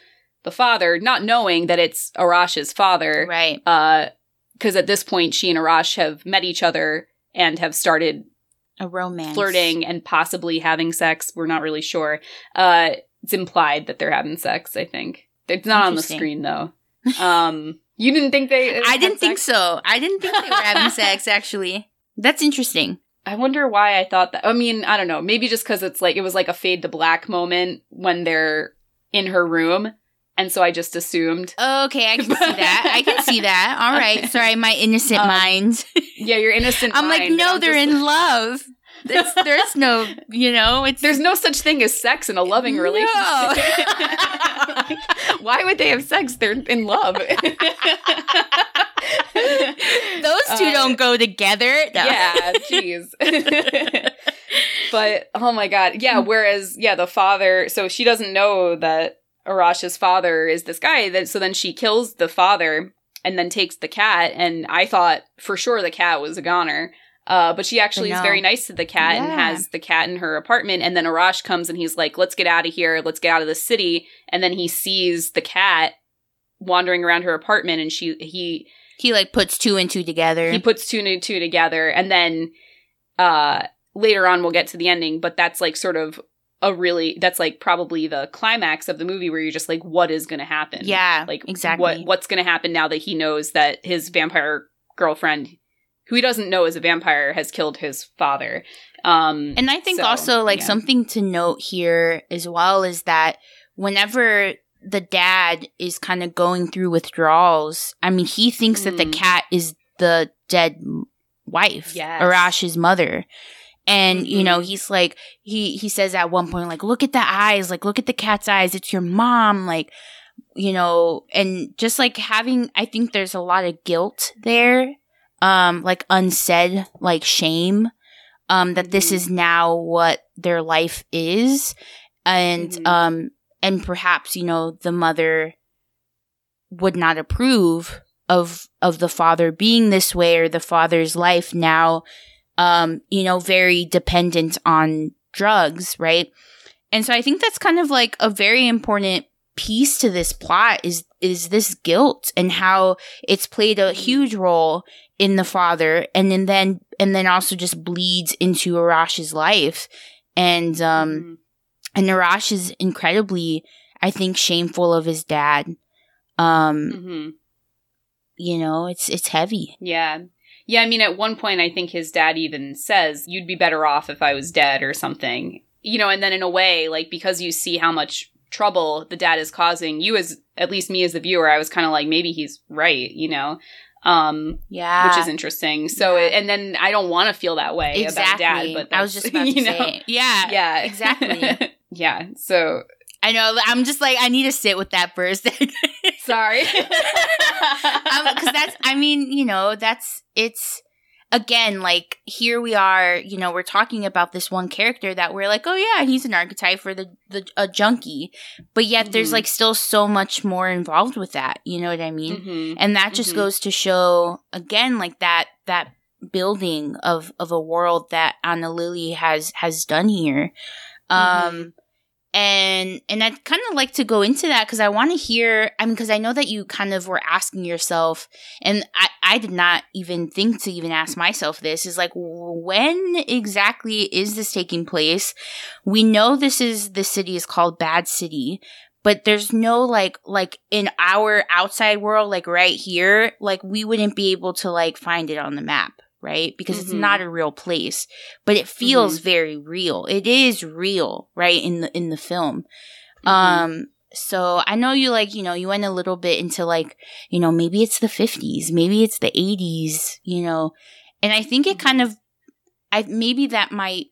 the father not knowing that it's arash's father right. uh because at this point she and arash have met each other and have started A romance. flirting and possibly having sex. We're not really sure. Uh it's implied that they're having sex i think. It's not on the screen though. Um you didn't think they I didn't think so. I didn't think they were having sex, actually. That's interesting. i wonder why i thought that i mean i don't know maybe just because it's like it was like a fade to black moment when they're in her room and so i just assumed Okay, I can see that. I can see that. All right. Sorry, my innocent Um, mind. yeah you're innocent I'm like, mind, but no, I'm they're in love. There's, there's no, you know, it's There's no such thing as sex in a loving No. relationship. Why would they have sex? They're in love. those two Uh, don't go together. No. Yeah, jeez. but oh my god, yeah. Whereas, yeah, the father. So she doesn't know that Arash's father is this guy. That so then she kills the father and then takes the cat. And I thought for sure the cat was a goner. Uh, but she actually is very nice to the cat and has the cat in her apartment. And then Arash comes and he's like, "Let's get out of here. Let's get out of the city." And then he sees the cat wandering around her apartment, and she he He like puts two and two together. he puts two and two together and then uh later on we'll get to the ending but that's like sort of a really that's like probably the climax of the movie where you're just like what is going to happen yeah, like exactly. what what's going to happen now that he knows that his vampire girlfriend who he doesn't know is a vampire has killed his father um And I think So, also like yeah. something to note here as well is that whenever the dad is kind of going through withdrawals, I mean, he thinks that the Mm. cat is the dead wife, Yes. Arash's mother. And, you know, Mhm. he's like, he, he says at one point, like, look at the eyes, like, look at the cat's eyes. It's your mom. Like, you know, and just like having, I think there's a lot of guilt there, um, like unsaid, like shame, um, that this Mhm. is now what their life is. And, Mhm. um, and perhaps, you know, the mother would not approve of, of the father being this way or the father's life now, um, you know, very dependent on drugs, right? And so I think that's kind of like a very important piece to this plot is is this guilt and how it's played a huge role in the father and then, then and then also just bleeds into Arash's life. And um Mhm. and Arash is incredibly, I think, shameful of his dad. Um, Mhm. you know, it's it's heavy. Yeah. Yeah, I mean, at one point, I think his dad even says, You'd be better off if I was dead or something. You know, and then in a way, like, because you see how much trouble the dad is causing, you as, at least me as the viewer, I was kind of like, maybe he's right, you know? Um, Yeah, which is interesting. So, Yeah. and then I don't want to feel that way exactly. about dad, but I was just about to you know? say, yeah, Yeah, exactly. yeah. So, I know. I'm just like, I need to sit with that first. sorry. because that's i mean you know that's it's again like here we are you know we're talking about this one character that we're like oh yeah he's an archetype for the the a junkie but yet there's Mhm. like still so much more involved with that you know what i mean Mhm. and that just Mhm. goes to show again like that that building of of a world that Ana Lily has has done here um Mhm. And and i'd kind of like to go into that because i want to hear i mean because i know that you kind of were asking yourself and i i did not even think to even ask myself this is like when exactly is this taking place? We know this is the city is called bad city but there's no like like in our outside world like right here like we wouldn't be able to like find it on the map right? Because it's Mhm. not a real place but it feels very real. It is real right in the in the film. Mhm. um so i know you like you know you went a little bit into like you know maybe it's the 50s maybe it's the 80s you know? And i think it kind of i maybe that might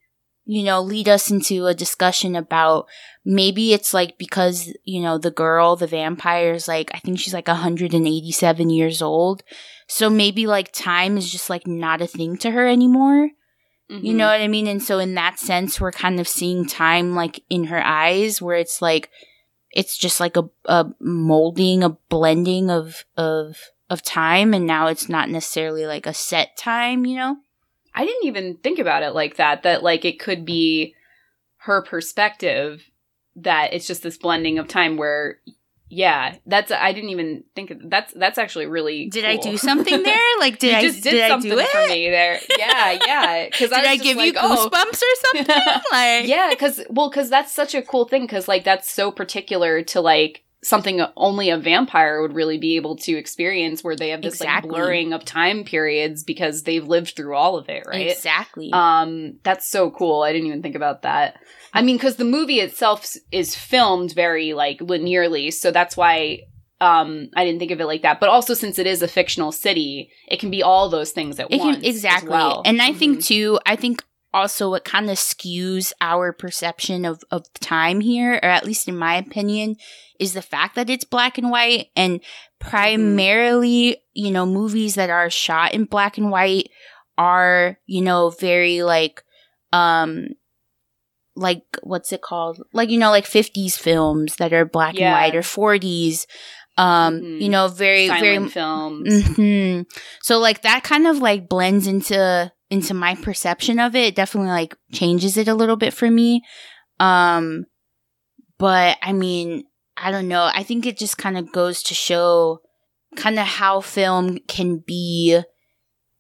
you know lead us into a discussion about maybe it's like because you know the girl the vampire's like i think she's like 187 years old so maybe like time is just like not a thing to her anymore you Mhm. know what I mean? And so in that sense, we're kind of seeing time like in her eyes where it's like, it's just like a, a molding, a blending of, of, of time. And now it's not necessarily like a set time, you know? I didn't even think about it like that, that like it could be her perspective that it's just this blending of time where yeah, that's I didn't even think of that's that's actually really Did I do something there? Like, did you I, just did, did I something do it? for me there. Yeah, yeah. Because Did I, give you oh. goosebumps or something? like, yeah, because well, because that's such a cool thing. Because like that's so particular to like something only a vampire would really be able to experience, where they have this Exactly. like blurring of time periods because they've lived through all of it, right? Exactly. Um, that's so cool. I didn't even think about that. I mean, because the movie itself is filmed very like linearly, so that's why um I didn't think of it like that. But also, since it is a fictional city, it can be all those things at It once. can exactly, well. and I think Mhm. too. I think also it kind of skews our perception of of time here, or at least in my opinion, is the fact that it's black and white, and primarily, you know, movies that are shot in black and white are, you know, very like, um. Like what's it called? Like you know, like fifties films that are black Yeah. and white or forties. Um, Mhm. you know, very silent very films. hmm So like that kind of like blends into into my perception of it. It definitely like changes it a little bit for me. Um but I mean, I don't know. I think it just kind of goes to show kind of how film can be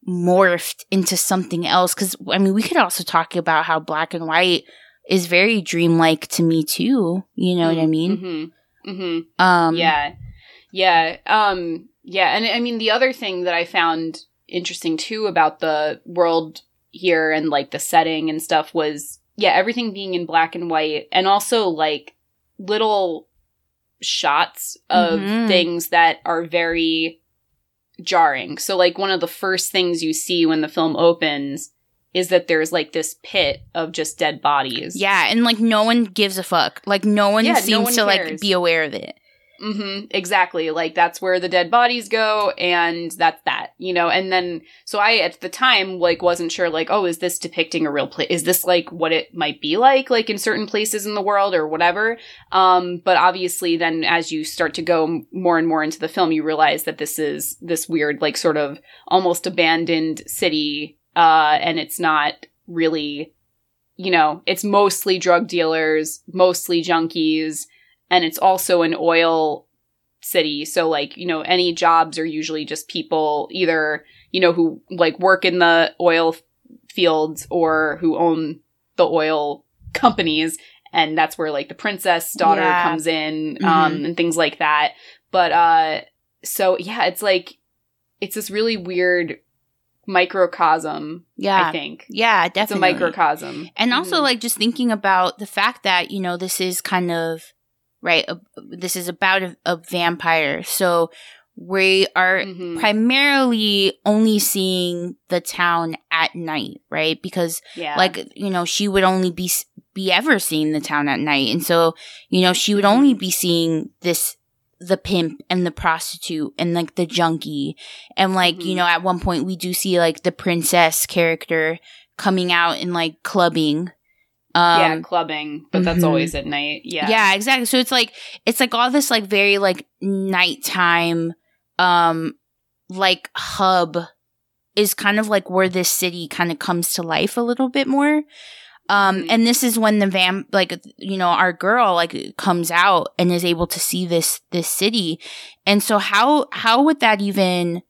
morphed into something else cuz I mean, we could also talk about how black and white is very dreamlike to me too. You know what I mean? Mm-hmm. Mm-hmm. Um yeah yeah um yeah and i mean the other thing that i found interesting too about the world here and like the setting and stuff was yeah everything being in black and white and also like little shots of Mhm. things that are very jarring so like one of the first things you see when the film opens is that there's like this pit of just dead bodies. Yeah, and like no one gives a fuck. Like no one Yeah, no seems one to like be aware of it. Hmm exactly. Like that's where the dead bodies go, and that's that, you know. And then, so I at the time like wasn't sure, like, oh, is this depicting a real place? Is this like what it might be like, like in certain places in the world or whatever? Um, but obviously, then as you start to go more and more into the film, you realize that this is this weird, like, sort of almost abandoned city, uh, and it's not really, you know, it's mostly drug dealers, mostly junkies and it's also an oil city so like you know any jobs are usually just people either you know who like work in the oil f- fields or who own the oil companies and that's where like the princess daughter Yeah. comes in um Mhm. and things like that but uh so yeah it's like it's this really weird microcosm Yeah. i think Yeah, it's a definitely. microcosm And also, Mhm. like, just thinking about the fact that, you know, this is kind of, right, a, this is about a, a vampire. So we are Mhm. primarily only seeing the town at night, right? Because, yeah like, you know, she would only be, be ever seeing the town at night. And so, you know, she would only be seeing this, the pimp and the prostitute and like the junkie. And like, you Mhm. know, at one point we do see like the princess character coming out and like clubbing. Um, yeah, clubbing, but that's mhm. always at night. Yeah. yeah. exactly. So it's like it's like all this like very like nighttime um like hub is kind of like where this city kind of comes to life a little bit more. Um Mhm. and this is when the vamp like you know our girl like comes out and is able to see this this city. And so how how would that even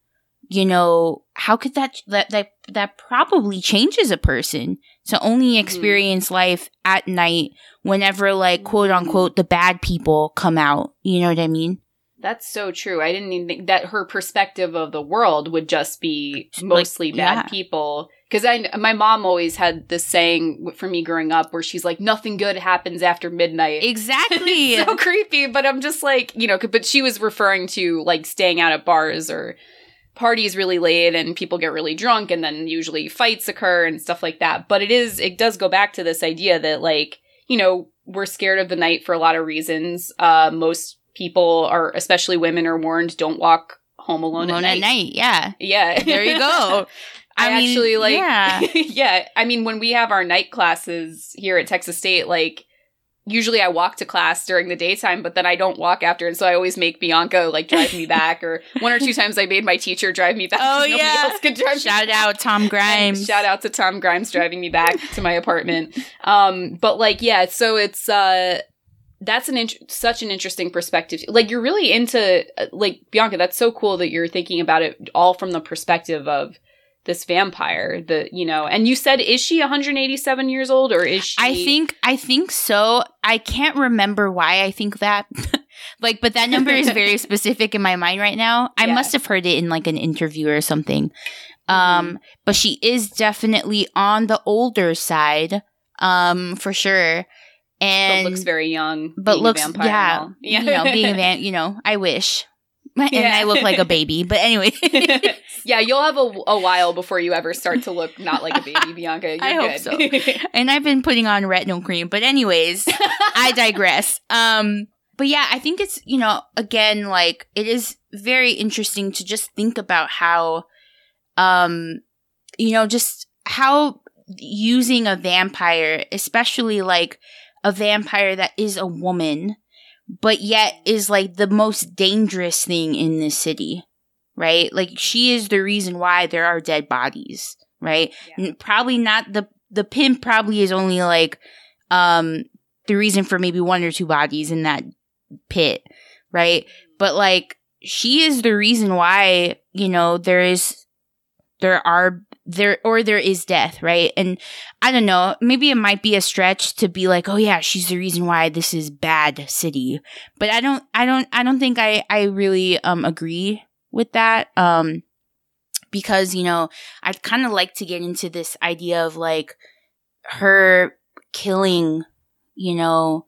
you know how could that that that that probably changes a person to only Mhm. experience life at night whenever like quote unquote the bad people come out you know what i mean That's so true. I didn't even think that her perspective of the world would just be Like, mostly bad yeah. people. Because I, my mom always had this saying for me growing up, where she's like, "Nothing good happens after midnight." exactly so creepy, but I'm just like, you know, but she was referring to like staying out at bars or parties really late and people get really drunk and then usually fights occur and stuff like that. But it is, it does go back to this idea that like, you know, we're scared of the night for a lot of reasons. Uh, most people are, especially women are warned, don't walk home alone, alone at, at night. night yeah Yeah. there you go I, I mean, actually like, yeah. yeah. I mean, when we have our night classes here at Texas State, like, usually I walk to class during the daytime, but then I don't walk after. And so I always make Bianca like drive me back, or one or two times I made my teacher drive me back. Oh, yeah. else could drive me shout out tom And grimes Shout out to Tom Grimes driving me back to my apartment. Um, but like, yeah, so it's uh, that's an int- such an interesting perspective. Like, you're really into uh, like Bianca. That's so cool that you're thinking about it all from the perspective of this vampire. The you know, and you said is she 187 years old or is she? I think I think so. I can't remember why I think that. like but that number is very specific in my mind right now. I Yeah. must have heard it in like an interview or something. Um but she is definitely on the older side um for sure. but And looks very young. but looks vampire and yeah, you know, being a van, you know, I wish. And Yeah. I look like a baby, but anyway. yeah, you'll have a, a while before you ever start to look not like a baby, Bianca. You're I hope good. so. and I've been putting on retinol cream, but anyways, I digress. Um, but yeah, I think it's, you know, again, like it is very interesting to just think about how, um, you know, just how using a vampire, especially like a vampire that is a woman, but yet is like the most dangerous thing in this city, right? Like she is the reason why there are dead bodies, right? Yeah. Probably not the the pimp probably is only like um the reason for maybe one or two bodies in that pit, right? But like she is the reason why, you know, there is there are there or there is death, right? And I don't know, maybe it might be a stretch to be like, "Oh yeah, she's the reason why this is bad city." But I don't I don't I don't think I I really um agree with that. Um because, you know, I'd kind of like to get into this idea of like her killing, you know,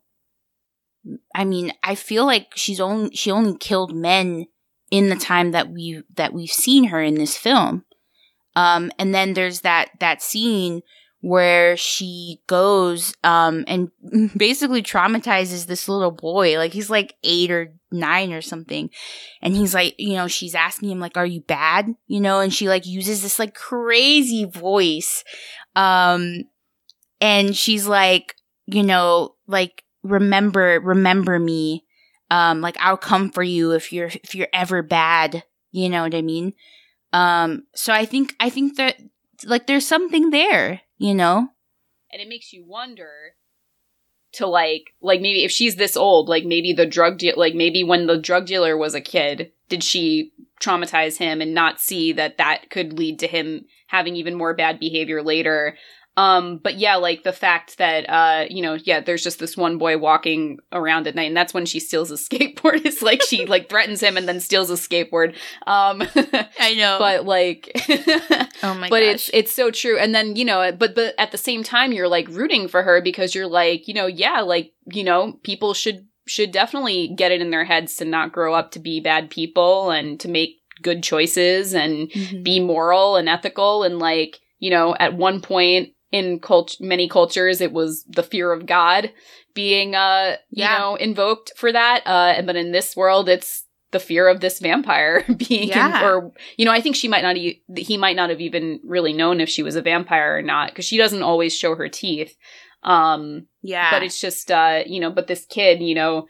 I mean, I feel like she's only she only killed men in the time that we that we've seen her in this film. Um, and then there's that that scene where she goes um and basically traumatizes this little boy. Like he's like 8 or 9 or something. And he's like you know she's asking him like are you bad? You know and she like uses this like crazy voice. Um and she's like you know like remember remember me. Um like I'll come for you if you're if you're ever bad. You know what I mean um so I think I think that like there's something there you know? And it makes you wonder to like like maybe if she's this old, like maybe the drug deal like maybe when the drug dealer was a kid, did she traumatize him and not see that that could lead to him having even more bad behavior later? Um, but yeah, like the fact that, uh, you know, yeah, there's just this one boy walking around at night, and that's when she steals a skateboard. It's like she like threatens him and then steals a skateboard. Um, I know, but like, oh my, but gosh. it's it's so true. And then you know, but but at the same time, you're like rooting for her because you're like, you know, yeah, like you know, people should should definitely get it in their heads to not grow up to be bad people and to make good choices and Mhm. be moral and ethical and like you know at one point in cult- many cultures it was the fear of god being uh you Yeah. know invoked for that uh but in this world it's the fear of this vampire being Yeah. or you know i think she might not e- he might not have even really known if she was a vampire or not because she doesn't always show her teeth um yeah, but it's just uh you know but this kid you know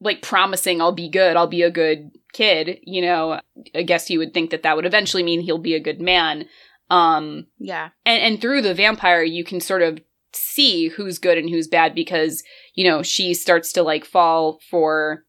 like promising i'll be good i'll be a good kid you know i guess you would think that that would eventually mean he'll be a good man um yeah, and and through the vampire you can sort of see who's good and who's bad because you know she starts to like fall for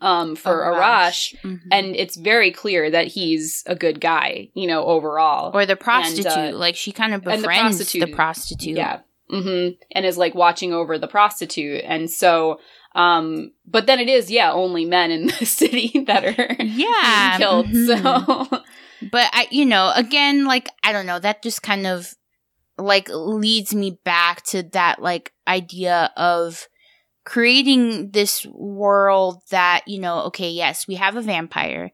um for arash Mhm. and it's very clear that he's a good guy you know overall or the prostitute. uh, like she kind of and the befriends the prostitute. prostitute. Yeah. hmm And is like watching over the prostitute. And so, um, but then it is, yeah, only men in the city that are Yeah, being killed. mhm. So, But I, you know, again, like I don't know, that just kind of like leads me back to that like idea of creating this world that, you know, okay, yes, we have a vampire,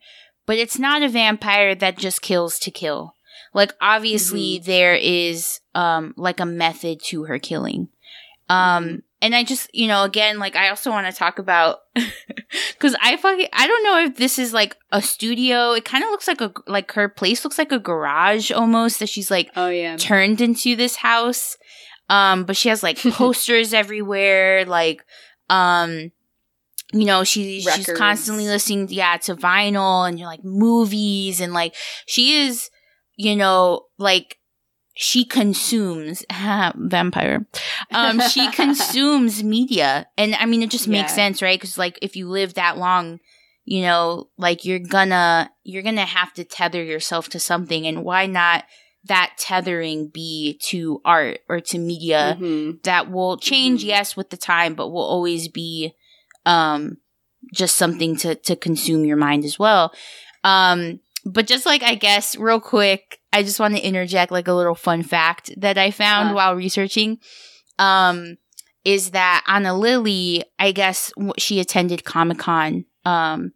but it's not a vampire that just kills to kill. Like obviously there is um like a method to her killing. Um Mhm. And I just, you know, again, like I also want to talk about cuz I fucking I don't know if this is like a studio. It kind of looks like a like her place looks like a garage almost that she's like oh yeah. turned into this house. Um, but she has like posters everywhere, like um you know, she she's constantly listening yeah, to vinyl and you know, like movies and like she is, you know, like she consumes vampire. Um she consumes media. And I mean it just makes Yeah. sense, right? Cuz like if you live that long, you know, like you're gonna you're gonna have to tether yourself to something and why not that tethering be to art or to media Mhm. that will change Mhm. yes with the time but will always be um just something to to consume your mind as well um but just like i guess real quick i just want to interject like a little fun fact that i found Uh. while researching um is that Ana Lily i guess she attended comic-con um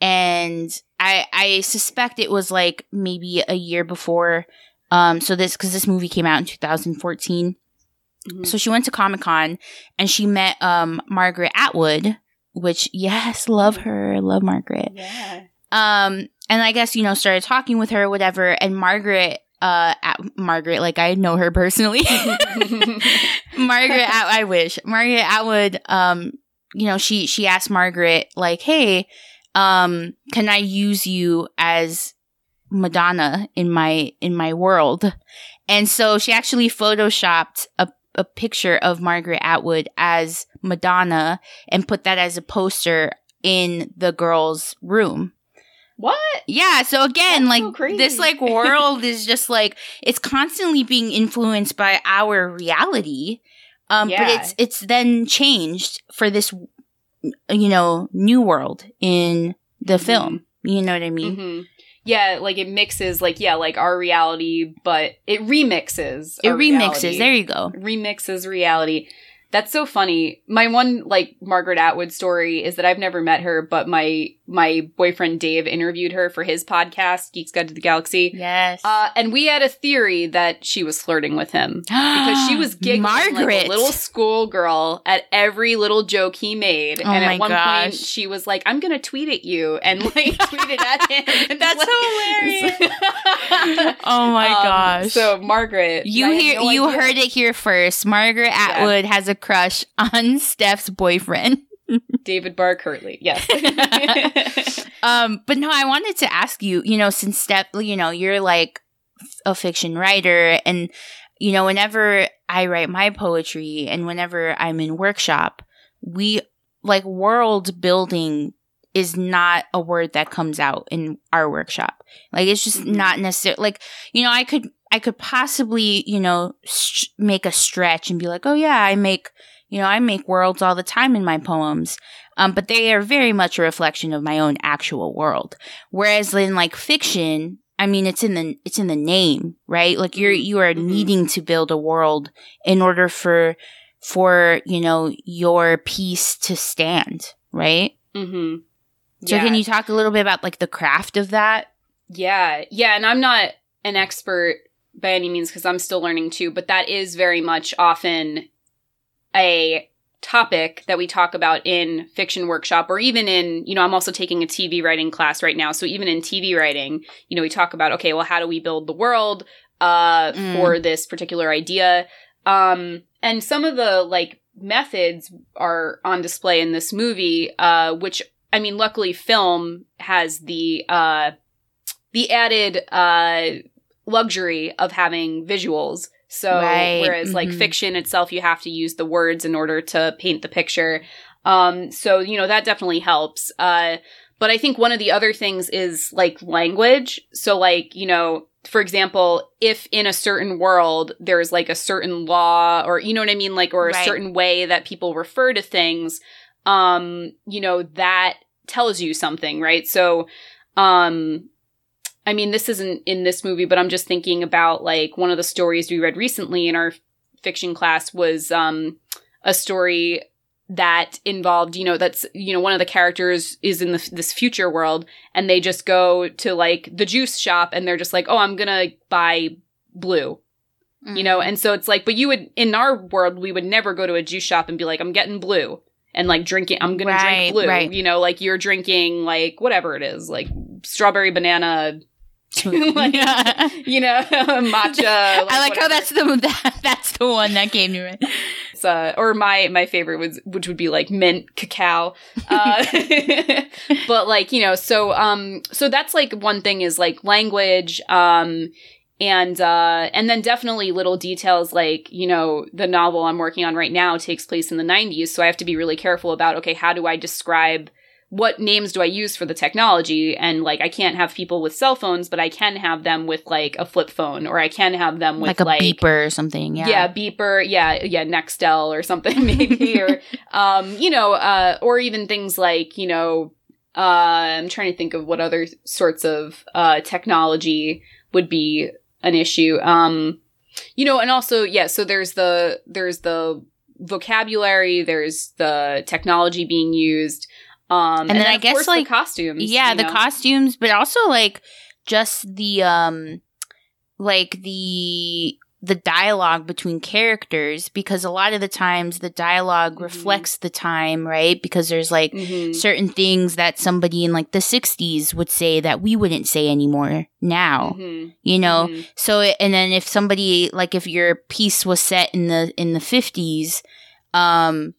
and i i suspect it was like maybe a year before um so this because this movie came out in 2014 Mhm. so she went to Comic Con and she met um Margaret Atwood, which yes, love her, love Margaret. Yeah. Um, and I guess you know started talking with her, whatever. And Margaret, uh, at Margaret, like I know her personally. Margaret, At- I wish Margaret Atwood. Um, you know she she asked Margaret like, hey, um, can I use you as Madonna in my in my world? And so she actually photoshopped a a picture of Margaret Atwood as Madonna and put that as a poster in the girls' room. What? Yeah, so again, That's like so this like world is just like it's constantly being influenced by our reality. Um but it's it's then changed for this you know, new world in the Mm-hmm. film. You know what I mean? hmm Yeah, like it mixes, like yeah, like our reality, but it remixes. It remixes. reality. There you go. remixes reality. That's so funny. My one like Margaret Atwood story is that I've never met her, but my my boyfriend Dave interviewed her for his podcast, Geeks Guide to the Galaxy. Yes. Uh, and we had a theory that she was flirting with him because she was giggling Margaret. like a little schoolgirl at every little joke he made. Oh and at one point, gosh. she was like, "I'm gonna tweet at you," and like tweeted at him. And, That's like- hilarious. oh my Um, gosh. So Margaret, you hear no you idea. heard it here first. Margaret Atwood has a crush on Steph's boyfriend. David Barr Kirtley. Yes. Um, but no, I wanted to ask you, you know, since Steph, you know, you're like a fiction writer and you know, whenever I write my poetry and whenever I'm in workshop, we like world building is not a word that comes out in our workshop. Like it's just Mhm. not necessary. like, you know, I could I could possibly, you know, st- make a stretch and be like, "Oh yeah, I make, you know, I make worlds all the time in my poems." Um, but they are very much a reflection of my own actual world. Whereas in like fiction, I mean, it's in the it's in the name, right? Like you're you are Mhm. needing to build a world in order for for you know your piece to stand, right? mm-hmm. So can you talk a little bit about like the craft of that? Yeah, yeah, and I'm not an expert by any means because I'm still learning too, but that is very much often a topic that we talk about in fiction workshop or even in, you know, I'm also taking a TV writing class right now. So even in TV writing, you know, we talk about, okay, well, how do we build the world uh, Mm. for this particular idea? Um, and some of the like methods are on display in this movie, uh, which I mean, luckily film has the, uh, the added, uh, luxury of having visuals. So Right, whereas like mhm. fiction itself, you have to use the words in order to paint the picture. Um, so you know that definitely helps. Uh, but I think one of the other things is like language. So like you know, for example, if in a certain world there's like a certain law, or you know what I mean, like or a Right. certain way that people refer to things, um, you know that tells you something, right? So, um, I mean, this isn't in this movie, but I'm just thinking about like one of the stories we read recently in our fiction class was um, a story that involved, you know, that's, you know, one of the characters is in the, this future world and they just go to like the juice shop and they're just like, oh, I'm going to buy blue, you know? And so it's like, but you would, in our world, we would never go to a juice shop and be like, I'm getting blue and like drinking, I'm going to Right, drink blue, right. you know, like you're drinking like whatever it is, like strawberry banana, like, Yeah. you know, matcha. I like how that's the that, that's the one that came to me. Uh, or my my favorite was which would be like mint cacao. Uh, but like you know, so um, so that's like one thing is like language. Um, and uh, and then definitely little details like you know the novel I'm working on right now takes place in the 90s, so I have to be really careful about okay, how do I describe what names do I use for the technology? And like, I can't have people with cell phones, but I can have them with like a flip phone, or I can have them with like a beeper or something. Yeah. yeah. beeper, yeah, yeah, Nextel or something maybe, or um, you know, uh, or even things like you know, uh, I'm trying to think of what other sorts of uh technology would be an issue. Um, you know, and also yeah, so there's the there's the vocabulary, there's the technology being used. Um, And then I guess, like, the costumes. yeah the know? costumes but also like just the um like the the dialogue between characters because a lot of the times the dialog Mhm. reflects the time right because there's like Mhm. certain things that somebody in like the 60s would say that we wouldn't say anymore now Mhm. you know Mhm. so and then if somebody like if your piece was set in the in the 50s um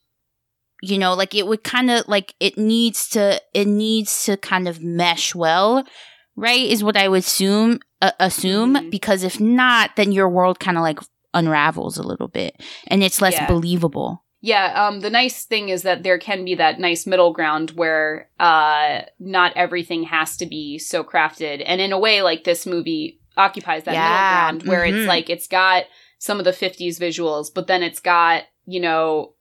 you know like it would kind of like it needs to it needs to kind of mesh well right is what i would assume uh, assume Mhm. because if not then your world kind of like unravels a little bit and it's less Yeah. believable Yeah, um, the nice thing is that there can be that nice middle ground where uh, not everything has to be so crafted. And in a way, like this movie occupies that Yeah, middle ground where mhm. it's like it's got some of the 50s visuals, but then it's got, you know,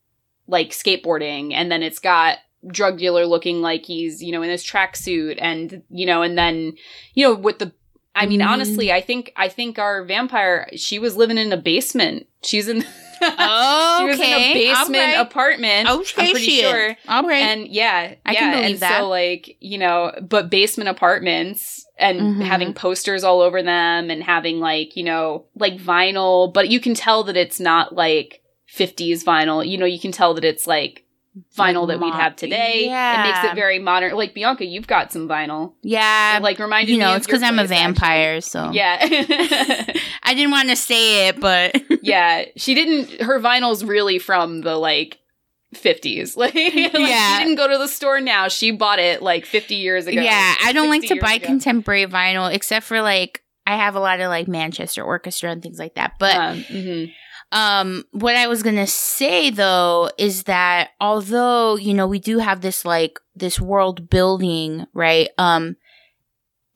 like skateboarding, and then it's got drug dealer looking like he's, you know, in his tracksuit, and, you know, and then, you know, with the I mean, Mm. honestly, I think I think our vampire she was living in a basement. She's in Oh, she was in a basement right. apartment. Okay, I'm pretty she is. sure. All right. And yeah, I yeah, can believe and that. So like you know, but basement apartments and Mhm. having posters all over them and having like you know like vinyl, but you can tell that it's not like 50s vinyl. You know, you can tell that it's like vinyl that we'd have today. It makes it very modern. Like Bianca, you've got some vinyl. yeah. It, like reminded you know, it's because I'm a vampire, so Yeah. I didn't want to say it, but yeah, she didn't. Her vinyl's really from the like fifties. Like, like, Yeah. she didn't go to the store now. She bought it like fifty years ago. yeah, I don't like to buy ago. contemporary vinyl except for like I have a lot of like Manchester Orchestra and things like that. But Um, mhm. Um, what I was gonna say though is that although you know we do have this like this world building, right? Um,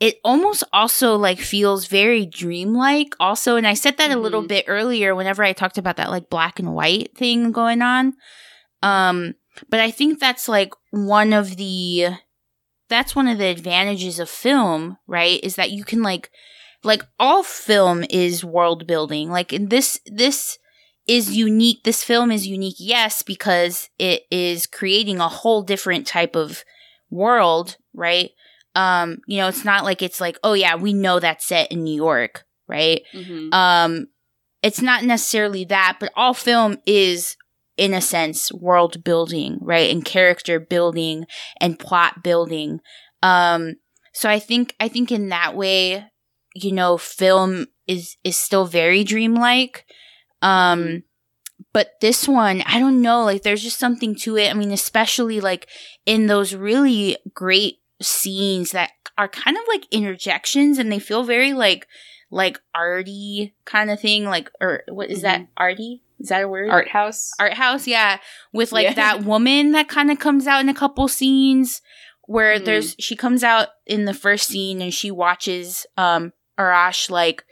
it almost also like feels very dreamlike. Also, and I said that a little Mhm. bit earlier whenever I talked about that like black and white thing going on. Um, but I think that's like one of the that's one of the advantages of film, right? Is that you can like like all film is world building. Like in this this is unique. This film is unique, yes, because it is creating a whole different type of world, right? Um, you know, it's not like it's like, oh yeah, we know that's set in New York, right? Mhm. um it's not necessarily that but all film is in a sense world building right and character building and plot building um so i think i think in that way you know film is is still very dreamlike. Um but this one i don't know like there's just something to it. I mean especially like in those really great scenes that are kind of like interjections and they feel very like like arty kind of thing like or what is that arty? Is that a word? Art house. art house yeah. With like Yeah. that woman that kind of comes out in a couple scenes where Mhm. there's she comes out in the first scene and she watches um arash like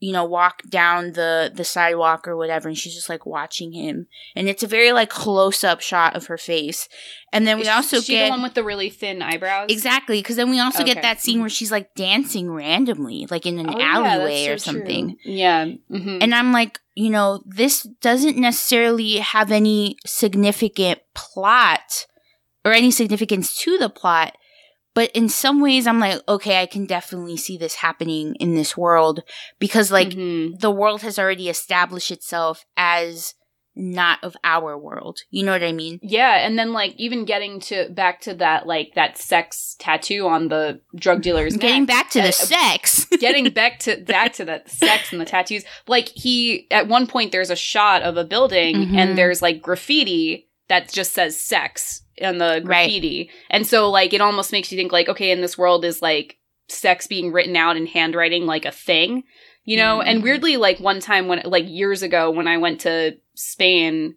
you know walk down the the sidewalk or whatever and she's just like watching him and it's a very like close up shot of her face and then we Is also she get the one with the really thin eyebrows. Exactly, because then we also get that scene where she's like dancing randomly, like in an Oh, yeah, alleyway or that's so true. something. Yeah. mhm. And I'm like, you know, this doesn't necessarily have any significant plot or any significance to the plot. But in some ways, I'm like, okay, I can definitely see this happening in this world because, like, Mhm. the world has already established itself as not of our world. You know what I mean? Yeah, and then like even getting to back to that like that sex tattoo on the drug dealer's Getting neck. back to Uh, the sex. getting back to back to that sex and the tattoos like he at one point there's a shot of a building Mhm. and there's like graffiti that just says sex on the Right. graffiti and so like it almost makes you think like okay in this world is like sex being written out in handwriting like a thing you know and Mhm. weirdly like one time when like years ago when i went to spain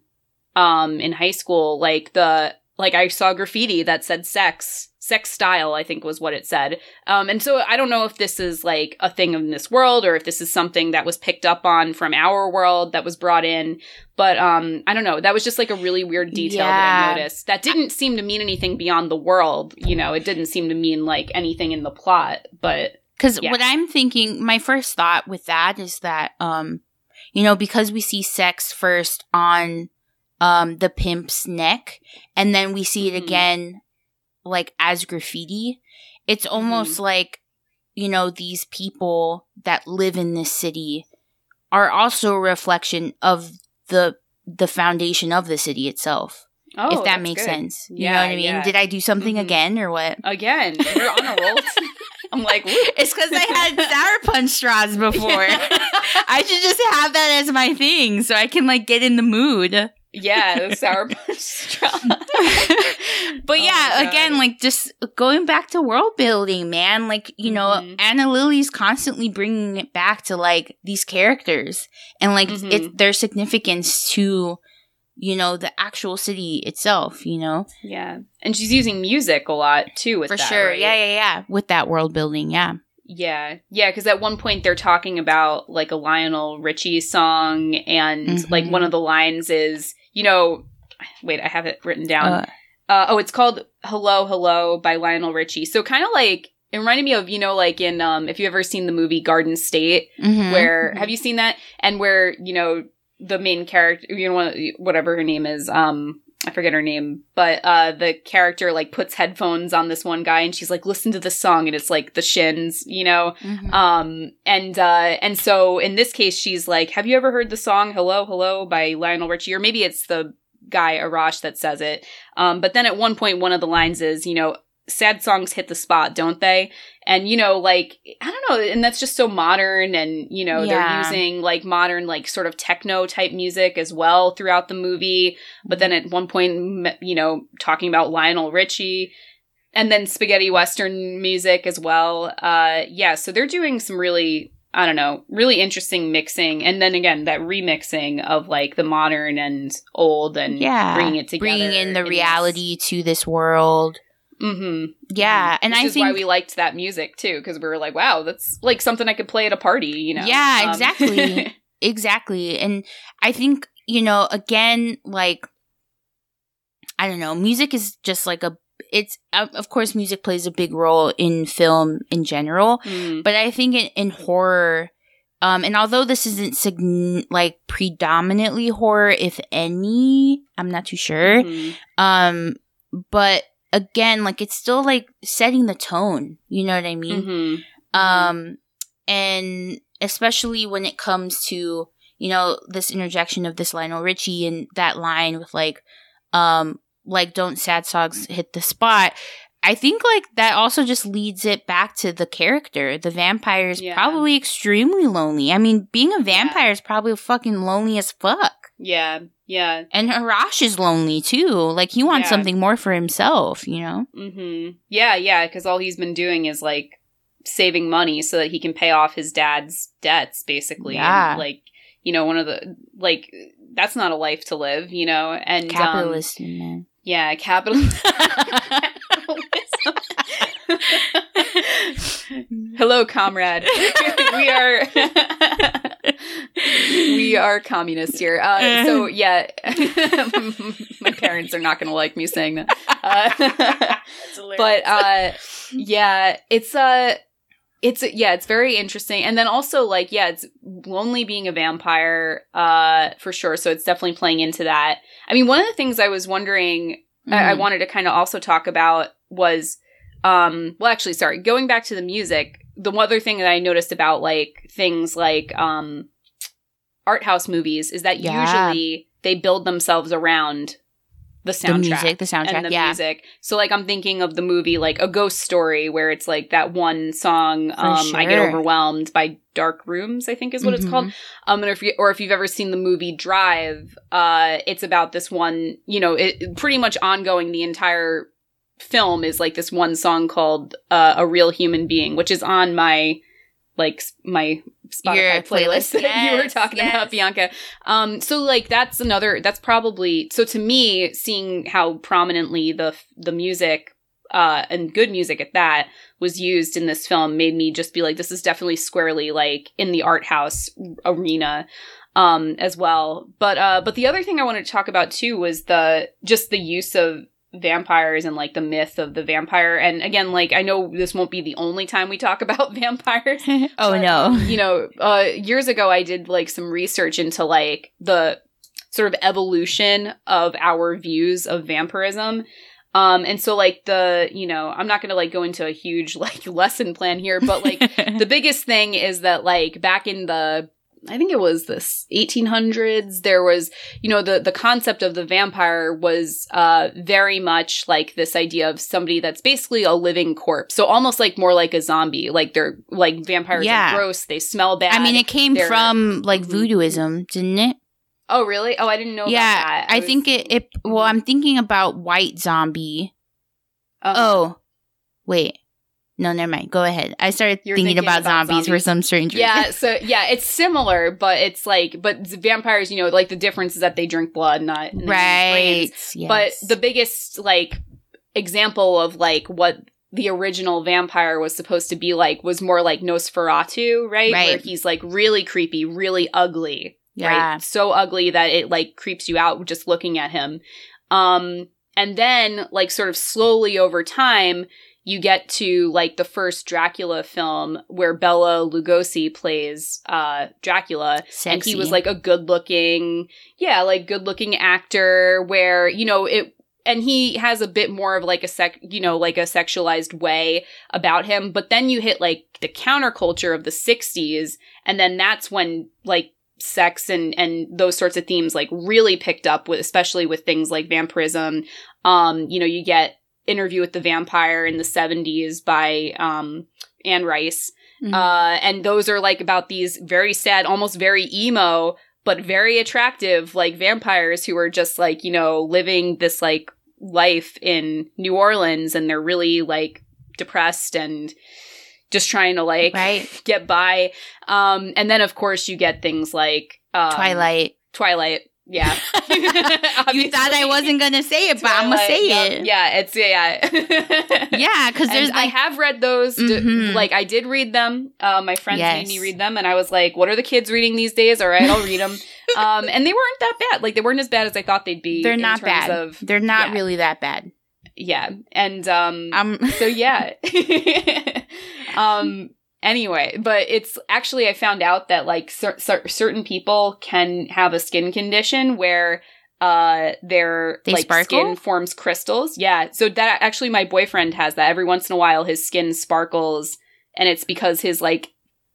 um in high school like the like i saw graffiti that said sex sex style i think was what it said. Um and so i don't know if this is like a thing in this world or if this is something that was picked up on from our world that was brought in. But um i don't know. That was just like a really weird detail that i noticed. That didn't seem to mean anything beyond the world you know. It didn't seem to mean like anything in the plot but Because Yeah. what I'm thinking, my first thought with that is that, um, you know, because we see sex first on um, the pimp's neck, and then we see it Mhm. again, like as graffiti, it's almost like, you know, these people that live in this city are also a reflection of the the foundation of the city itself. oh if that makes good. sense, you Yeah, know what I mean? yeah. Did I do something Mhm. again or what? again you're on a roll i'm like woo. It's because I had sour punch straws before. I should just have that as my thing so I can like get in the mood. Yeah the sour punch straw but Oh yeah, again, like just going back to world building, man. Like, you know, Mhm. Ana Lily's constantly bringing it back to like these characters and like Mhm. it's their significance to, you know, the actual city itself, you know? Yeah. And she's using music a lot too with For that, sure. right? Yeah, yeah, yeah. With that world building, yeah. Yeah. Yeah, because at one point they're talking about like a Lionel Richie song and Mhm. like one of the lines is, you know, wait, I have it written down. Uh, Uh, oh, it's called Hello, Hello by Lionel Richie. So kind of like it reminded me of you know like in um if you ever seen the movie Garden State Mhm. where have you seen that and where you know the main character you know whatever her name is um I forget her name, but uh the character like puts headphones on this one guy and she's like listen to this song and it's like the shins, you know. Mhm. Um and uh and so in this case she's like, "Have you ever heard the song Hello Hello by Lionel Richie?" or maybe it's the guy Arash that says it. Um but then at one point one of the lines is, you know, sad songs hit the spot, don't they? And you know, like I don't know, and that's just so modern and you know, Yeah. they're using like modern like sort of techno type music as well throughout the movie, but then at one point you know, talking about Lionel Richie and then spaghetti western music as well. Uh yeah, so they're doing some really I don't know, really interesting mixing and then again that remixing of like the modern and old and yeah, bringing it together. bringing in the reality to this world. Mhm. Yeah, and Which I is think why we liked that music too, because we were like, "Wow, that's like something I could play at a party," you know? Yeah, Um, exactly. exactly, and I think you know, again, like I don't know, music is just like a. It's of course, music plays a big role in film in general, mm, but I think in, in horror, um, and although this isn't sign- like predominantly horror, if any, I'm not too sure. mhm. Um, but again, like it's still like setting the tone. You know what I mean? Mhm. Um, and especially when it comes to you know this interjection of this Lionel Richie and that line with like, um, like don't sad songs hit the spot. I think like that also just leads it back to the character. The vampire is Yeah. probably extremely lonely. I mean, being a vampire is probably fucking lonely as fuck. Yeah, yeah. And Harash is lonely too. Like he wants Yeah. something more for himself, you know? hmm Yeah, yeah, because all he's been doing is like saving money so that he can pay off his dad's debts, basically. Yeah. And, like, you know, one of the like that's not a life to live, you know. And um, Capitalist man. yeah, capital. Hello, comrade. we are we are communists here. Uh, so yeah, my parents are not going to like me saying that. Uh, but uh, yeah, it's uh it's yeah, it's very interesting. And then also like yeah, it's lonely being a vampire uh for sure. So it's definitely playing into that. I mean, one of the things I was wondering I, I Mhm. wanted to kind of also talk about was um well actually sorry going back to the music the other thing that i noticed about like things like um art house movies is that Yeah. usually they build themselves around the the soundtrack music, the soundtrack, and the yeah. music so like i'm thinking of the movie like a ghost story where it's like that one song um i get overwhelmed by dark rooms i think is what it's Mhm. called um, and if you, or if you've ever seen the movie Drive, uh, it's about this one, you know, it pretty much ongoing the entire film is like this one song called, uh, A Real Human Being, which is on my, like, my Spotify Your playlist that you were talking yes. about, Bianca. Um, so like that's another, that's probably, so to me, seeing how prominently the, the music, uh, and good music at that was used in this film made me just be like, this is definitely squarely like in the art house arena um as well but uh but the other thing i wanted to talk about too was the just the use of vampires and like the myth of the vampire and again like i know this won't be the only time we talk about vampires oh but, no. you know uh years ago i did like some research into like the sort of evolution of our views of vampirism um and so like the you know i'm not gonna like go into a huge like lesson plan here but like the biggest thing is that like back in the I think it was this 1800s there was you know the the concept of the vampire was uh very much like this idea of somebody that's basically a living corpse so almost like more like a zombie like they're like vampires Yeah. are gross they smell bad I mean, it came they're- from like Mhm. voodooism, didn't it? oh really oh I didn't know yeah, that I, was- think it, it. Well, I'm thinking about white zombie. uh, Oh, wait. No, never mind. Go ahead. I started thinking, thinking about, about zombies, for some strange reason. yeah so yeah it's similar but it's like but vampires you know like the difference is that they drink blood not and they use brains. right. Yes. But the biggest like example of like what the original vampire was supposed to be like was more like Nosferatu, right? Right. Where he's like really creepy, really ugly. yeah, Right? So ugly that it like creeps you out just looking at him. Um and then like sort of slowly over time you get to like the first Dracula film where Bela Lugosi plays uh Dracula. Sexy. and he was like a good-looking yeah, like good-looking actor where, you know, it and he has a bit more of like a sec, you know, like a sexualized way about him, but then you hit like the counterculture of the 60s and then that's when like sex and and those sorts of themes like really picked up with especially with things like vampirism. Um you know you get interview with the vampire in the 70s by um Anne Rice Mhm. uh and those are like about these very sad almost very emo but very attractive like vampires who are just like you know living this like life in New Orleans and they're really like depressed and just trying to like right. get by. Um, and then of course you get things like um, Twilight. Twilight. Yeah. you thought I wasn't gonna say it, but I'm gonna say yep, it. Yeah, it's yeah. Yeah, because there's And I have read those. d- Mhm. like I did read them. Uh, my friends Yes. made me read them, and I was like, "What are the kids reading these days?" All right, I'll read them. um, and they weren't that bad. Like they weren't as bad as I thought they'd be. they're in not terms bad. Of, they're not yeah. really that bad. yeah, and um, Um, so yeah. um anyway, but it's actually I found out that like cer- cer- certain people can have a skin condition where uh their They like sparkle? skin forms crystals. Yeah. So that actually my boyfriend has that every once in a while his skin sparkles and it's because his like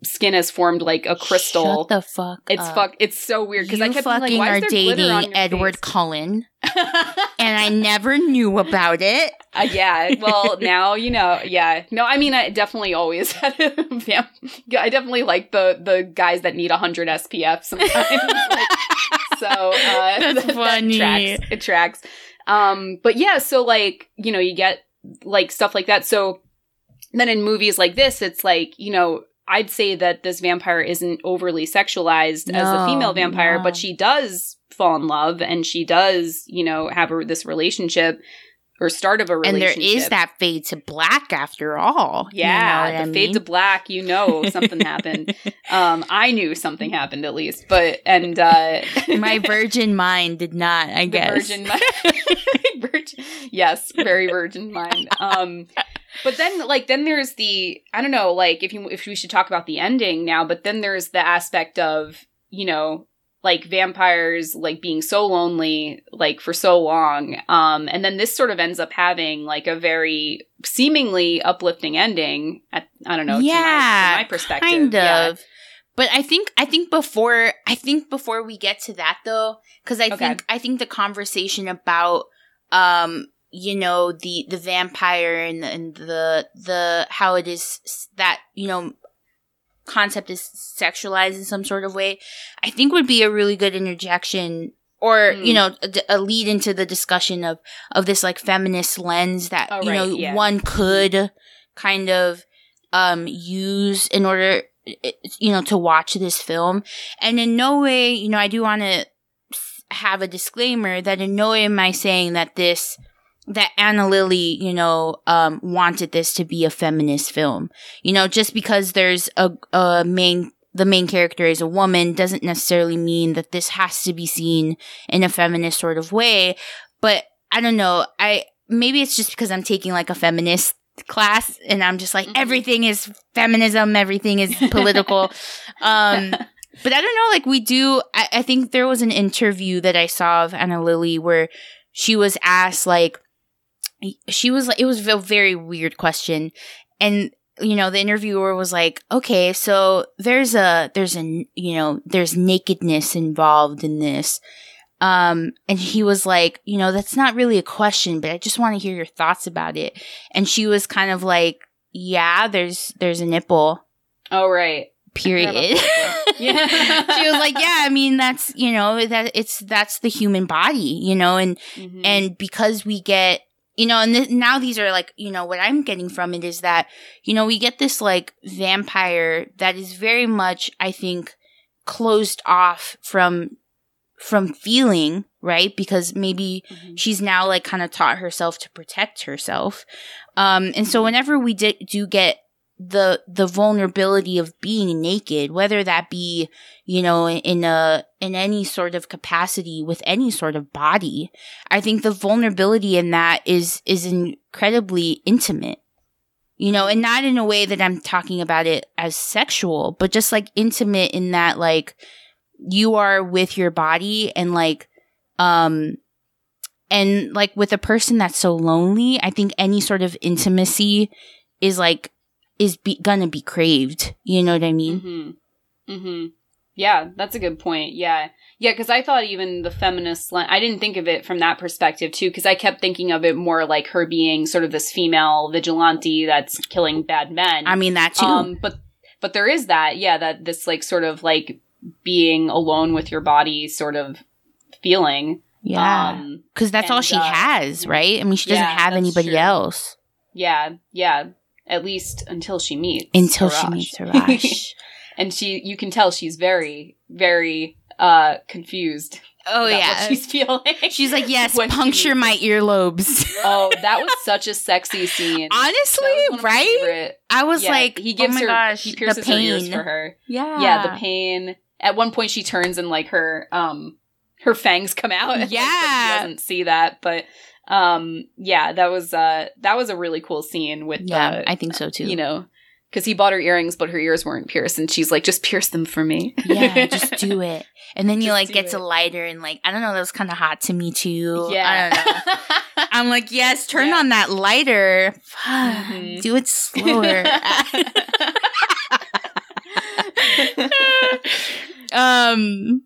skin has formed like a crystal. Shut the fuck. it's up. fuck it's so weird because I kept being fucking like why are is there glitter on dating Edward face? Cullen, and I never knew about it. Uh, yeah, well, now you know. Yeah, no, I mean, I definitely always had a vamp. I definitely like the the guys that need hundred SPF sometimes. Like, so uh, That's that- that tracks. It tracks. Um, but yeah, so like you know, you get like stuff like that. So then in movies like this, it's like you know. I'd say that this vampire isn't overly sexualized as a female vampire, no. but she does fall in love and she does, you know, have a, this relationship or start of a relationship. And there is that fade to black after all. You know Yeah, the I fade to black, you know something happened. Um, I knew something happened at least, but and uh My virgin mind did not. I guess. virgin mind, virgin, yes, very virgin mind. Um, but then like then there's the I don't know like if you if we should talk about the ending now, but then there's the aspect of you know like vampires like being so lonely like for so long um and then this sort of ends up having like a very seemingly uplifting ending at i don't know to my- to Yeah, my, perspective kind of. Yeah. But I think I think before I think before we get to that though, because I Okay. think I think the conversation about um you know the the vampire and, and the the how it is that you know concept is sexualized in some sort of way, I think would be a really good interjection or Hmm. you know a, a lead into the discussion of of this like feminist lens that Oh, you right, know yeah. one could kind of um use in order you know to watch this film and in no way you know i do want to have a disclaimer that in no way am i saying that this that ana lily you know um wanted this to be a feminist film. You know just because there's a, a main the main character is a woman doesn't necessarily mean that this has to be seen in a feminist sort of way. But i don't know. I maybe it's just because i'm taking like a feminist class and i'm just like Mhm. everything is feminism everything is political. Um but i don't know like we do I, I think there was an interview that i saw of ana lily where she was asked like she was like it was a very weird question. And you know the interviewer was like okay so there's a there's a you know there's nakedness involved in this. Um and he was like you know that's not really a question but i just want to hear your thoughts about it. And she was kind of like yeah there's there's a nipple. Oh right. Period. Yeah. she was like yeah i mean that's you know that it's that's the human body you know and Mhm. and because we get you know and th- now these are like you know what i'm getting from it is that you know we get this like vampire that is very much i think closed off from from feeling right because maybe Mhm. she's now like kind of taught herself to protect herself um and so whenever we di- do get the the vulnerability of being naked whether that be you know in a in any sort of capacity with any sort of body i think the vulnerability in that is is incredibly intimate. You know, and not in a way that I'm talking about it as sexual, but just like intimate in that like you are with your body and like, um, and like with a person that's so lonely, I think any sort of intimacy is like, is be- gonna be craved. You know what I mean? Mm-hmm. Mm-hmm. Yeah, that's a good point. Yeah. Yeah, because I thought even the feminist, I didn't think of it from that perspective too, because I kept thinking of it more like her being sort of this female vigilante that's killing bad men. I mean that too. Um, but but there is that, yeah, that this like sort of like being alone with your body sort of feeling. Yeah, because um, that's and, all she uh, has, right? I mean, she doesn't yeah, have anybody true. else. Yeah, yeah. At least until she meets until Harash. she meets Harash. and she, you can tell she's very, very uh confused. Oh yeah, she's feeling. She's like, yes, puncture my earlobes. oh, that was such a sexy scene. Honestly, right? I was yeah, like, he gives oh her, gosh, he pierces the pain. her ears for her. Yeah, yeah, the pain. At one point, she turns and like her um her fangs come out. Yeah, she doesn't see that, but um yeah, that was uh that was a really cool scene with yeah, uh, I think so too. You know, because he bought her earrings, but her ears weren't pierced, and she's like, "Just pierce them for me." yeah, just do it. And then you like get it. a lighter, and like I don't know, that was kind of hot to me too. Yeah, I don't know. I'm like, yes, turn yeah. on that lighter. Mm-hmm. Do it slower. um.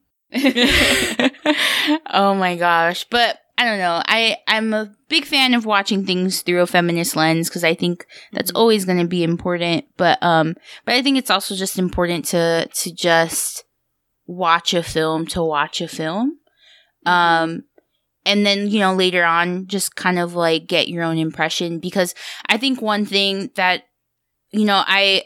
oh my gosh, but I don't know. I I'm a big fan of watching things through a feminist lens because I think that's mm-hmm. always going to be important. But um, but I think it's also just important to to just watch a film to watch a film. Mm-hmm. Um, and then you know later on just kind of like get your own impression because I think one thing that you know I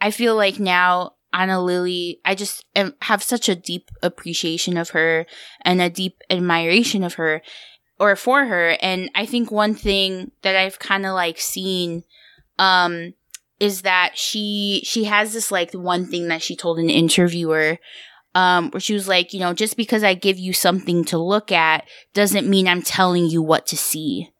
I feel like now Ana Lily, I just am, have such a deep appreciation of her and a deep admiration of her or for her. And I think one thing that I've kind of like seen, um, is that she, she has this like one thing that she told an interviewer, um, where she was like, you know, just because I give you something to look at doesn't mean I'm telling you what to see.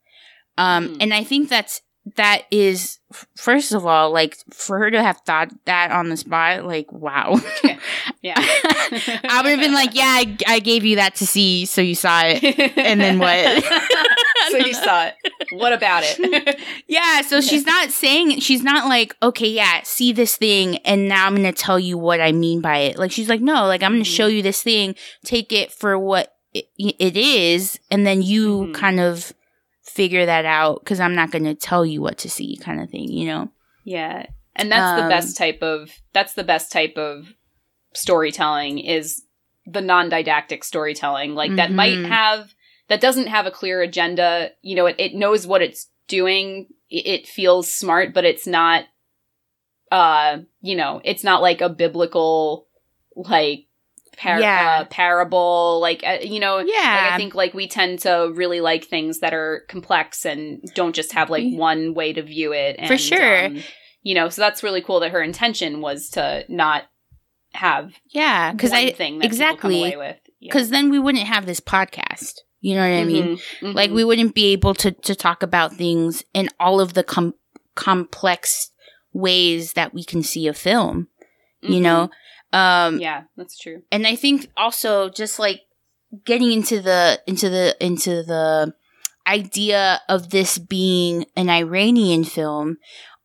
Um, mm. and I think that's that is first of all like for her to have thought that on the spot like wow. Yeah. I would have been like yeah I, I, gave you that to see so you saw it. And then what? So you saw it. What about it? Yeah so she's not saying she's not like okay yeah see this thing and now i'm gonna tell you what i mean by it. Like she's like no like i'm gonna mm-hmm. show you this thing take it for what it, it is and then you mm-hmm. kind of figure that out because I'm not going to tell you what to see, kind of thing, you know? Yeah. And that's um, the best type of, that's the best type of storytelling is the non didactic storytelling. Like mm-hmm. that might mm-hmm. have, that doesn't have a clear agenda. You know, it, it knows what it's doing. It, it feels smart, but it's not, uh, you know, it's not like a biblical, like, par- yeah. Uh, parable like uh, you know yeah like i think like we tend to really like things that are complex and don't just have like one way to view it and, for sure um, you know so that's really cool that her intention was to not have yeah because i thing exactly because yeah. then we wouldn't have this podcast you know what i mean mm-hmm, mm-hmm. like we wouldn't be able to to talk about things in all of the com- complex ways that we can see a film you mm-hmm. know um, yeah, that's true. And I think also just like getting into the into the into the idea of this being an Iranian film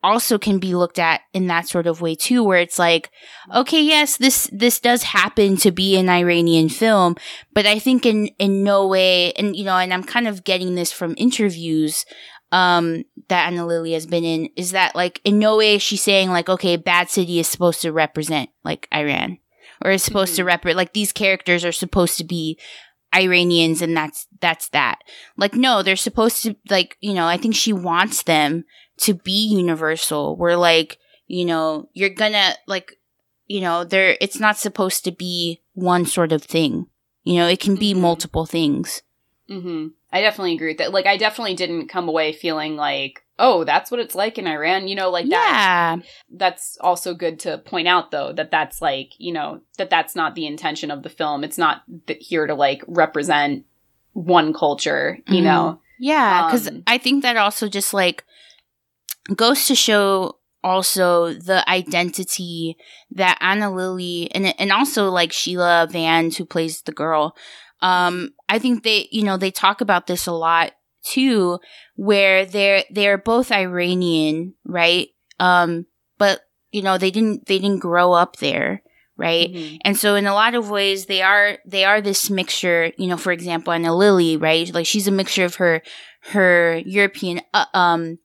also can be looked at in that sort of way too where it's like okay yes this this does happen to be an Iranian film but I think in in no way and you know and I'm kind of getting this from interviews um that Ana Lily has been in is that like in no way is she saying like okay Bad City is supposed to represent like Iran or is supposed mm-hmm. to represent like these characters are supposed to be Iranians and that's that's that. Like no, they're supposed to like, you know, I think she wants them to be universal. Where like, you know, you're gonna like you know, there it's not supposed to be one sort of thing. You know, it can be mm-hmm. multiple things. Mhm. I definitely agree with that. Like, I definitely didn't come away feeling like, oh, that's what it's like in Iran. You know, like that. Yeah. That's also good to point out, though, that that's like, you know, that that's not the intention of the film. It's not th- here to like represent one culture, you mm-hmm. know? Yeah. Cause um, I think that also just like, goes to show also the identity that Ana Lily and and also like Sheila Vand who plays the girl. Um, I think they you know they talk about this a lot too, where they're they're both Iranian, right? Um, but you know they didn't they didn't grow up there right mm-hmm. and so in a lot of ways they are they are this mixture you know for example Ana Lily right like she's a mixture of her her european uh, um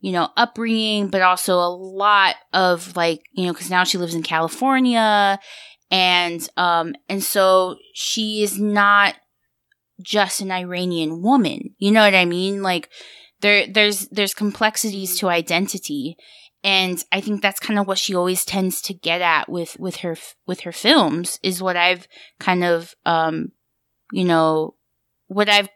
you know upbringing but also a lot of like you know because now she lives in california and um and so she is not just an iranian woman. You know what i mean? Like there there's there's complexities to identity. And I think that's kind of what she always tends to get at with with her with her films is what I've kind of um you know what I've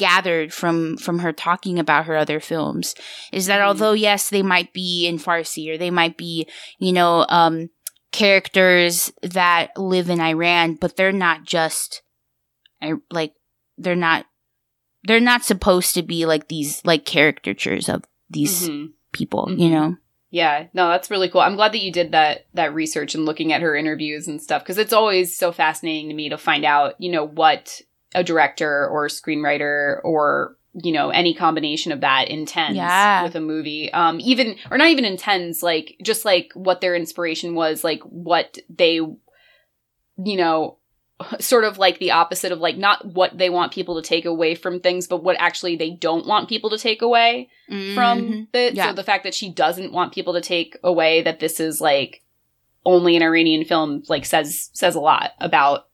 gathered from from her talking about her other films is that mm. although yes they might be in Farsi or they might be you know um characters that live in Iran but they're not just like they're not they're not supposed to be like these like caricatures of these mm-hmm. people mm-hmm. you know yeah, no, that's really cool. I'm glad that you did that that research and looking at her interviews and stuff because it's always so fascinating to me to find out, you know, what a director or a screenwriter or you know any combination of that intends yeah. with a movie um even or not even intends like just like what their inspiration was like what they you know sort of like the opposite of like not what they want people to take away from things, but what actually they don't want people to take away mm-hmm. from it. Yeah. So the fact that she doesn't want people to take away that this is like only an Iranian film, like says says a lot about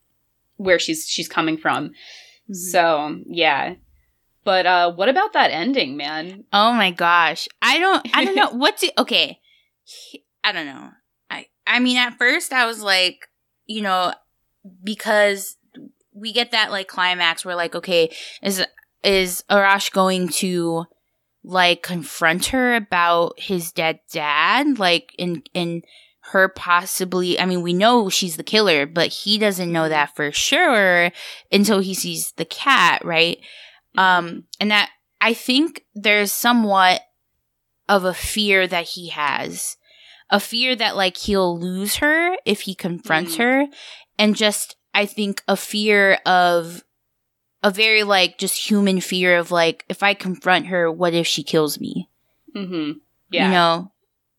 where she's she's coming from. Mm-hmm. So yeah. But uh what about that ending, man? Oh my gosh. I don't I don't know. What's it okay. I don't know. I I mean at first I was like, you know, because we get that like climax where like okay is is Arash going to like confront her about his dead dad like in in her possibly I mean we know she's the killer but he doesn't know that for sure until he sees the cat right um and that I think there's somewhat of a fear that he has a fear that like he'll lose her if he confronts mm. her and just I think a fear of a very like just human fear of like if I confront her, what if she kills me? Mm-hmm. Yeah, you know,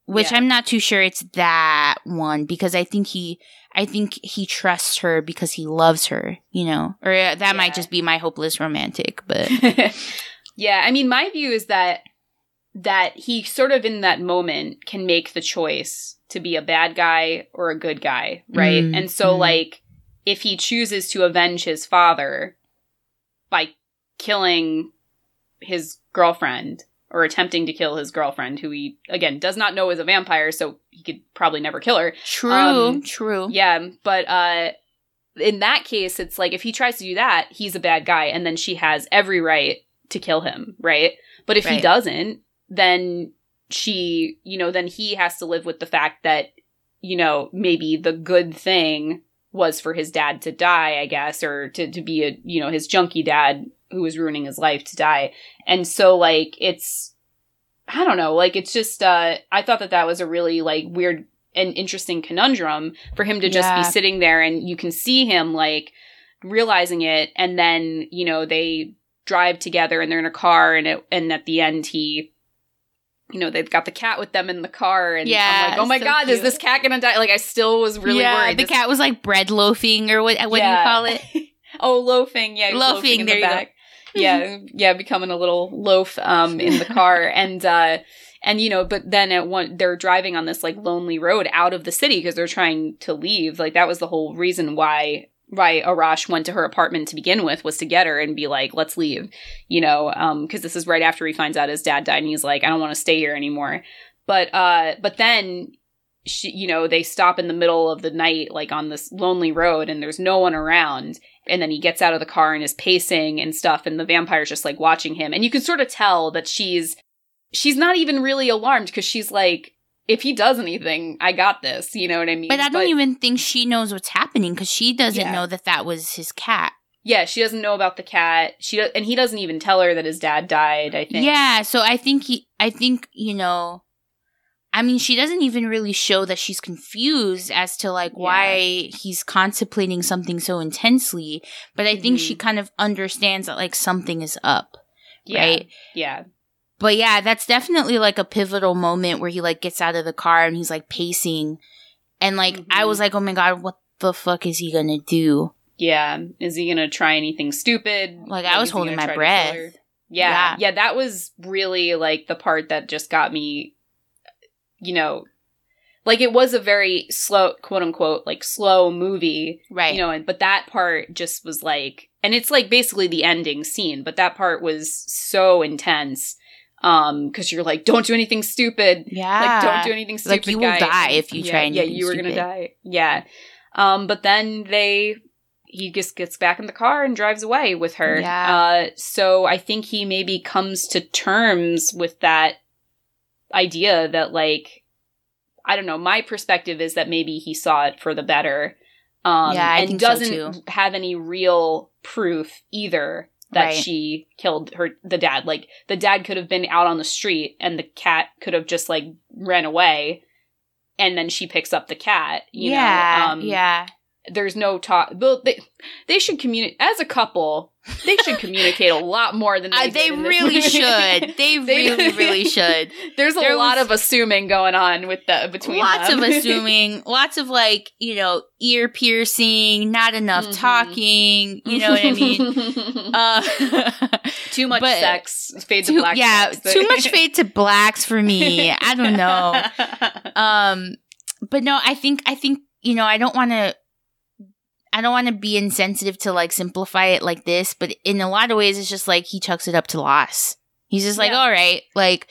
which yeah. I'm not too sure it's that one because I think he I think he trusts her because he loves her, you know, or uh, that yeah. might just be my hopeless romantic, but yeah, I mean, my view is that that he sort of in that moment can make the choice to be a bad guy or a good guy, right? Mm, and so, mm. like, if he chooses to avenge his father by killing his girlfriend or attempting to kill his girlfriend, who he, again, does not know is a vampire, so he could probably never kill her. True, um, true. Yeah, but, uh, in that case, it's like if he tries to do that, he's a bad guy, and then she has every right to kill him, right? But if right. he doesn't, then she, you know, then he has to live with the fact that, you know, maybe the good thing was for his dad to die, I guess, or to, to be a, you know, his junkie dad who was ruining his life to die. And so, like, it's, I don't know, like, it's just, uh, I thought that that was a really, like, weird and interesting conundrum for him to just yeah. be sitting there and you can see him, like, realizing it. And then, you know, they drive together and they're in a car and it, and at the end he, you know, they've got the cat with them in the car, and yeah, I'm like, oh my so god, cute. is this cat gonna die? Like, I still was really yeah, worried. The this- cat was like bread loafing, or what? What yeah. do you call it? oh, loafing. Yeah, loafing. loafing there the back. yeah, yeah, becoming a little loaf um in the car, and uh and you know, but then at one, they're driving on this like lonely road out of the city because they're trying to leave. Like that was the whole reason why why Arash went to her apartment to begin with was to get her and be like, let's leave, you know, um, cause this is right after he finds out his dad died and he's like, I don't want to stay here anymore. But, uh, but then she, you know, they stop in the middle of the night, like on this lonely road and there's no one around. And then he gets out of the car and is pacing and stuff. And the vampire's just like watching him. And you can sort of tell that she's, she's not even really alarmed because she's like, if he does anything, I got this. You know what I mean? But I don't but, even think she knows what's happening because she doesn't yeah. know that that was his cat. Yeah, she doesn't know about the cat. She do- and he doesn't even tell her that his dad died. I think. Yeah, so I think he, I think you know, I mean, she doesn't even really show that she's confused as to like Yeah. why he's contemplating something so intensely, but I think Mhm. she kind of understands that like something is up, Yeah. right? Yeah. But yeah, that's definitely like a pivotal moment where he like gets out of the car and he's like pacing. And like I Mhm. was like, "Oh my god, what the fuck is he going to do?" Yeah. Is he gonna try anything stupid? Like, I was holding my to breath. Yeah. Yeah. yeah. that was really like the part that just got me you know like it was a very slow quote unquote like slow movie Right. you know and but that part just was like and it's like basically the ending scene but that part was so intense um because you're like don't do anything stupid yeah. like don't do anything stupid Like, you will die if you yeah, try yeah you were gonna die yeah um but then they he just gets back in the car and drives away with her Yeah. uh so i think he maybe comes to terms with that idea that like i don't know my perspective is that maybe he saw it for the better um Yeah, I and think so, doesn't too. have any real proof either that Right. she killed her the dad like the dad could have been out on the street and the cat could have just like ran away and then she picks up the cat you yeah. know um yeah. There's no talk well, they, they should communicate as a couple they should communicate a lot more than they, Uh, they really should. They, really, really should. there's a There lot of assuming going on with the between lots them. of assuming, lots of like, you know, ear piercing, not enough Mhm. talking, you know what I mean? Uh, too much but- sex fade to black yeah, sex. too much fade to blacks for me. I don't know. Um, but no, I think, I think, you know, I don't want to, I don't want to be insensitive to like simplify it like this, but in a lot of ways, it's just like he chucks it up to loss. He's just like, Yeah. all right, like,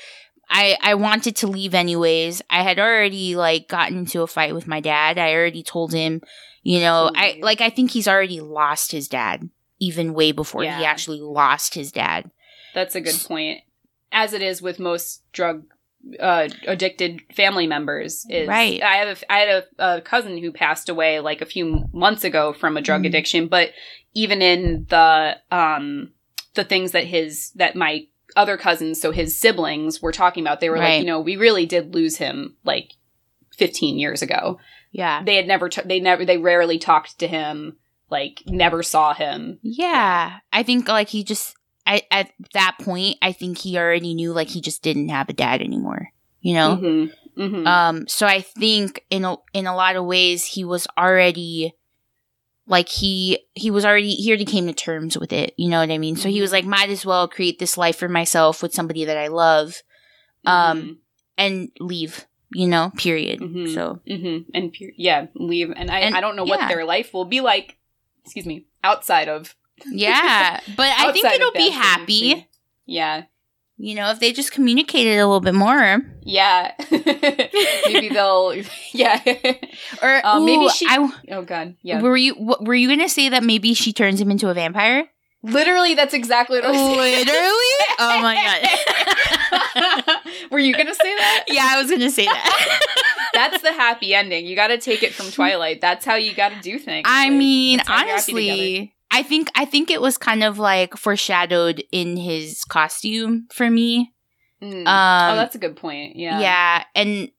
I, I wanted to leave anyways. I had already like gotten into a fight with my dad. I already told him, you know, I like I think he's already lost his dad even way before he actually lost his dad. That's a good point. As it is with most drug uh, addicted family members, is Right. I have a, I had a, a cousin who passed away like a few months ago from a drug Mhm. addiction, but even in the um the things that his that my other cousins, so his siblings, were talking about, they were like, you know, we really did lose him like 15 years ago. Yeah. They had never, t- they never, they rarely talked to him, like never saw him. Yeah. I think like he just I at that point I think he already knew like he just didn't have a dad anymore. You know? Mm-hmm. Mm-hmm. Um so I think in a in a lot of ways he was already like he he was already he already came to terms with it, you know what I mean? So he was like might as well create this life for myself with somebody that I love um, and leave, you know, period. Mhm. So Mm-hmm. And pu- yeah, leave. And I, And- I don't know what their life will be like. Excuse me. Outside of. Yeah, but I think it'll be happy. Yeah. you know, if they just communicated a little bit more. Yeah. maybe they'll. Yeah. Or Uh, maybe she- I, oh God. Yeah. Were you were you gonna say that maybe she turns him into a vampire? Literally, that's exactly what I was. Literally? Oh my god. Were you gonna say that? yeah, I was gonna say that. That's the happy ending. You got to take it from Twilight. That's how you got to do things. I Like, mean, that's how you're happy together. honestly, I think I think it was kind of like foreshadowed in his costume for me. Mm. Um, oh, that's a good point. Yeah. yeah and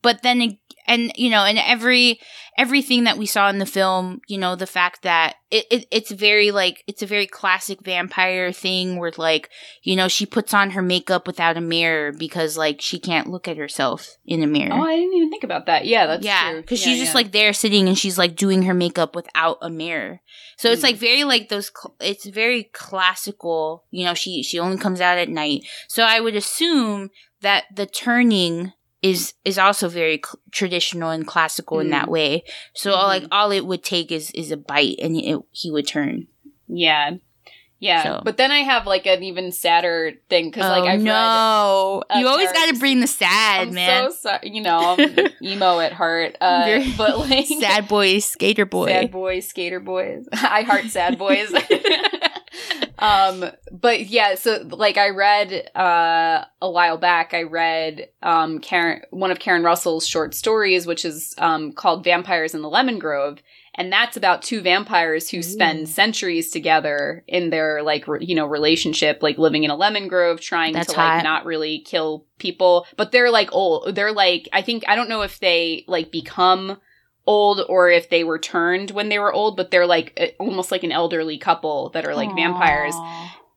but then and you know and every everything that we saw in the film you know the fact that it, it it's very like it's a very classic vampire thing where like you know she puts on her makeup without a mirror because like she can't look at herself in a mirror. Oh, I didn't even think about that. Yeah, that's yeah because Yeah, she's just like there sitting and she's like doing her makeup without a mirror. So it's Mm. like very like those cl- it's very classical you know she she only comes out at night. So i would assume that the turning is is also very cl- traditional and classical in Mm. that way so all, like Mhm. all it would take is is a bite and it, he would turn Yeah. Yeah. So- But then I have like an even sadder thing because like oh I've no uh, you always got to bring the sad I'm man so sorry. You know, I'm emo at heart. Uh, but like sad boy skater boy sad boys, skater boys. I heart sad boys. Um, but yeah, so like I read uh a while back, I read um Karen one of Karen Russell's short stories, which is um called Vampires in the Lemon Grove. and that's about two vampires who spend Ooh. centuries together in their like re- you know relationship like living in a lemon grove trying That's to like hot. not really kill people but they're like old they're like i think i don't know if they like become old or if they were turned when they were old but they're like eh, almost like an elderly couple that are like vampires.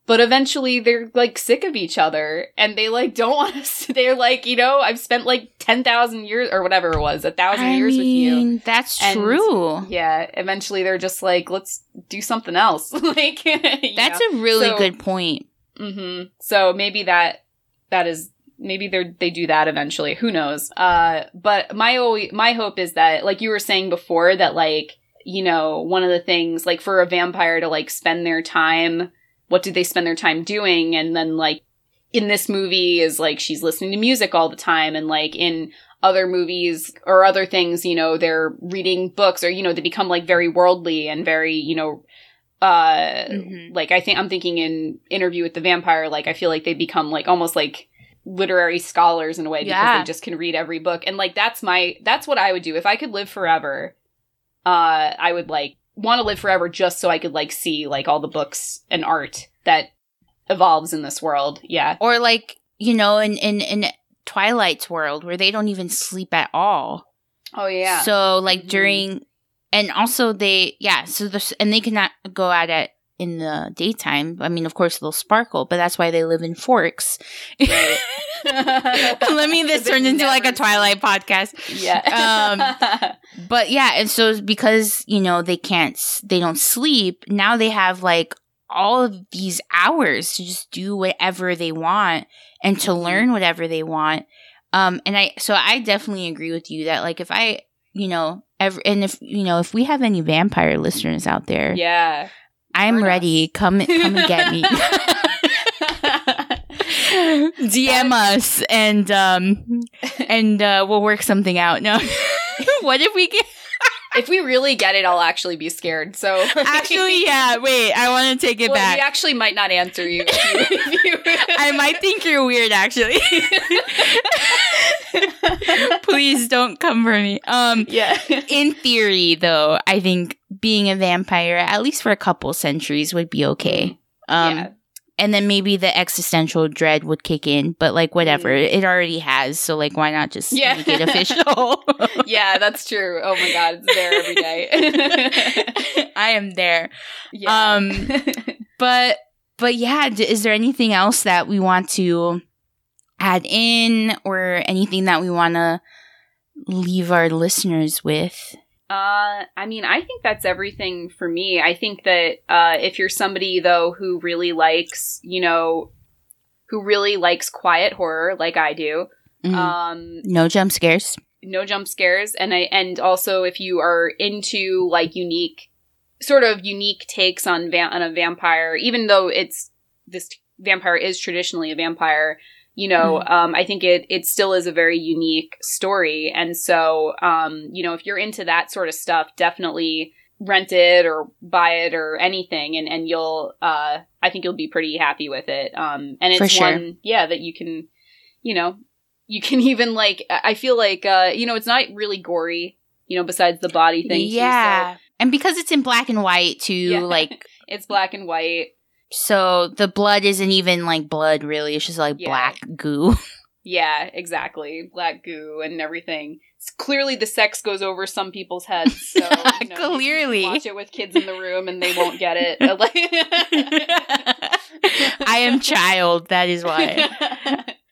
But eventually they're like sick of each other and they like don't want to they're like you know i've spent like 10,000 years or whatever it was a thousand I years with you. That's And- true. yeah eventually they're just like let's do something else. Like That's a really So- good point. hmm so maybe that that is maybe they they do that eventually. Who knows? Uh but my my hope is that like you were saying before that like you know one of the things like for a vampire to like spend their time what did they spend their time doing? And then like in this movie is like she's listening to music all the time. And like in other movies or other things you know they're reading books or you know they become like very worldly and very you know uh Mhm. like i think i'm thinking in interview with the vampire like i feel like they become like almost like literary scholars in a way because Yeah. they just can read every book and like that's my that's what i would do if i could live forever uh i would like want to live forever just so i could like see like all the books and art that evolves in this world yeah Or like, you know, in, in, in Twilight's world where they don't even sleep at all. oh yeah So like Mhm. during, and also they, yeah. So the and they cannot go out at in the daytime. I mean, of course they'll sparkle, but that's why they live in Forks. Right. Let me this They turn into like a Twilight podcast. yeah But yeah, and so because you know they can't, they don't sleep. Now they have like all of these hours to just do whatever they want and to Mhm. learn whatever they want. Um, and I, so I definitely agree with you that like if I, you know, ever, and if you know, if we have any vampire listeners out there, yeah I'm ready. Come, come and get me. DM us and um and uh we'll work something out. No. what if we get if we really get it, I'll actually be scared. So Actually, yeah, wait, I want to take it well, back. we actually might not answer you. If you, if you I might think you're weird actually. Please don't come for me. Um yeah. in theory though, I think being a vampire at least for a couple centuries would be okay. Um yeah. And then maybe the existential dread would kick in, but like whatever, it already has, so like why not just Mm. Yeah. make it official? Yeah, that's true. Oh my god, it's there every day. I am there. yeah. Um, But but yeah, d- is there anything else that we want to add in or anything that we want to leave our listeners with? Uh, I mean, I think that's everything for me. I think that uh, if you're somebody though who really likes, you know, who really likes quiet horror like I do, Mhm. um, no jump scares. no jump scares, and I and also if you are into like unique, sort of unique takes on va- on a vampire, even though it's this vampire is traditionally a vampire. You know, um, I think it it still is a very unique story, and so um, you know, if you're into that sort of stuff, definitely rent it or buy it or anything, and and you'll uh, I think you'll be pretty happy with it. Um, and it's sure. one, yeah, that you can, you know, you can even like. I feel like uh, you know, it's not really gory. You know, besides the body thing. too, so yeah. and because it's in black and white too, Yeah. like it's black and white. So the blood isn't even like blood really. It's just like Yeah. black goo. Yeah, exactly. Black goo and everything. It's clearly, the sex goes over some people's heads. So you know, Clearly. watch it with kids in the room, and they won't get it. I am child, that is why.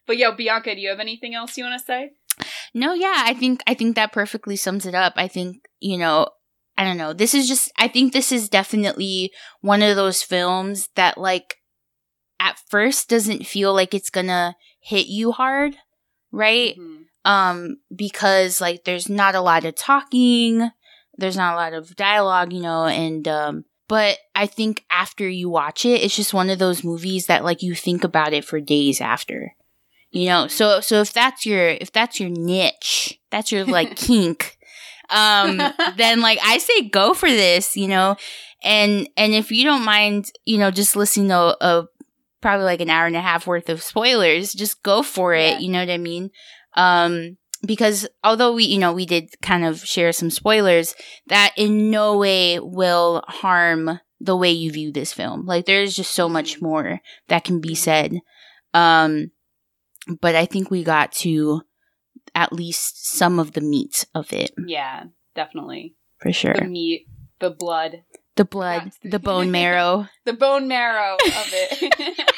but yo, Bianca, do you have anything else you want to say? No, yeah, I think I think that perfectly sums it up. I think, you know, I don't know. This is just I think this is definitely one of those films that like at first doesn't feel like it's to hit you hard, right? Mhm. Um because like there's not a lot of talking, there's not a lot of dialogue, you know, and um but I think after you watch it, it's just one of those movies that like you think about it for days after. You know, so so if that's your if that's your niche, that's your like kink, um, then like I say go for this, you know, and and if you don't mind, you know, just listening to a probably like an hour and a half worth of spoilers, just go for it. Yeah. You know what I mean? Um, because although we, you know, we did kind of share some spoilers, that in no way will harm the way you view this film. Like there's just so much more that can be said. Um, but I think we got to at least some of the meat of it Yeah, definitely. for sure. The meat, the blood, The blood, Yes. the bone marrow. the bone marrow of it.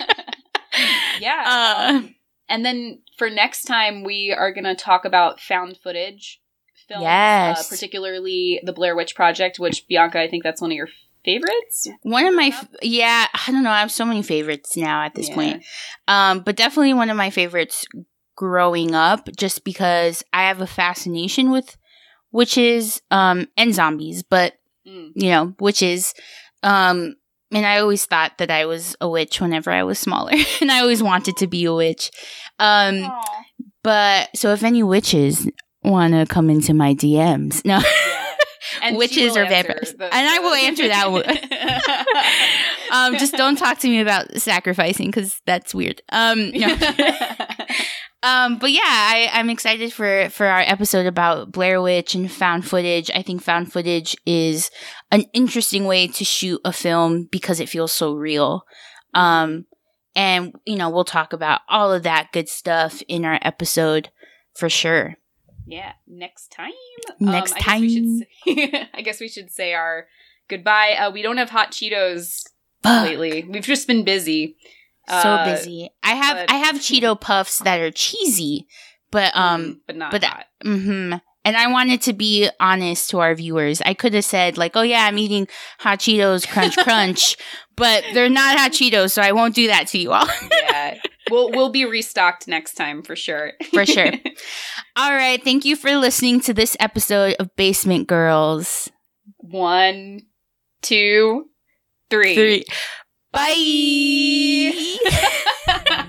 yeah. Uh, um, and then for next time, we are going to talk about found footage films, Yes. uh, particularly the Blair Witch Project, which Bianca, I think that's one of your favorites. one of my, f- yeah, I don't know. I have so many favorites now at this Yeah. point. Um, but definitely one of my favorites growing up, just because I have a fascination with witches, um, and zombies, but Mm. you know, witches. Um, and I always thought that I was a witch whenever I was smaller, and I always wanted to be a witch. Um, but so if any witches want to come into my DMs, no. Yeah. Witches or vampires. the- And I will answer that one. um, just don't talk to me about sacrificing because that's weird. Um, no. Um, but yeah, I, I'm excited for for our episode about Blair Witch and found footage. I think found footage is an interesting way to shoot a film because it feels so real. Um, and you know, we'll talk about all of that good stuff in our episode for sure. Yeah, next time. Next I guess time. say- I guess we should say our goodbye. Uh, we don't have hot Cheetos Fuck. lately. We've just been busy. So Uh, busy. I have but- I have Cheeto puffs that are cheesy, but um, but not but- hot. hmm And I wanted to be honest to our viewers. I could have said like, "Oh yeah, I'm eating hot Cheetos, crunch crunch," but they're not hot Cheetos, so I won't do that to you all yeah, we'll we'll be restocked next time for sure. for sure. all right, thank you for listening to this episode of Basement Girls. One, two, three. Three. Bye.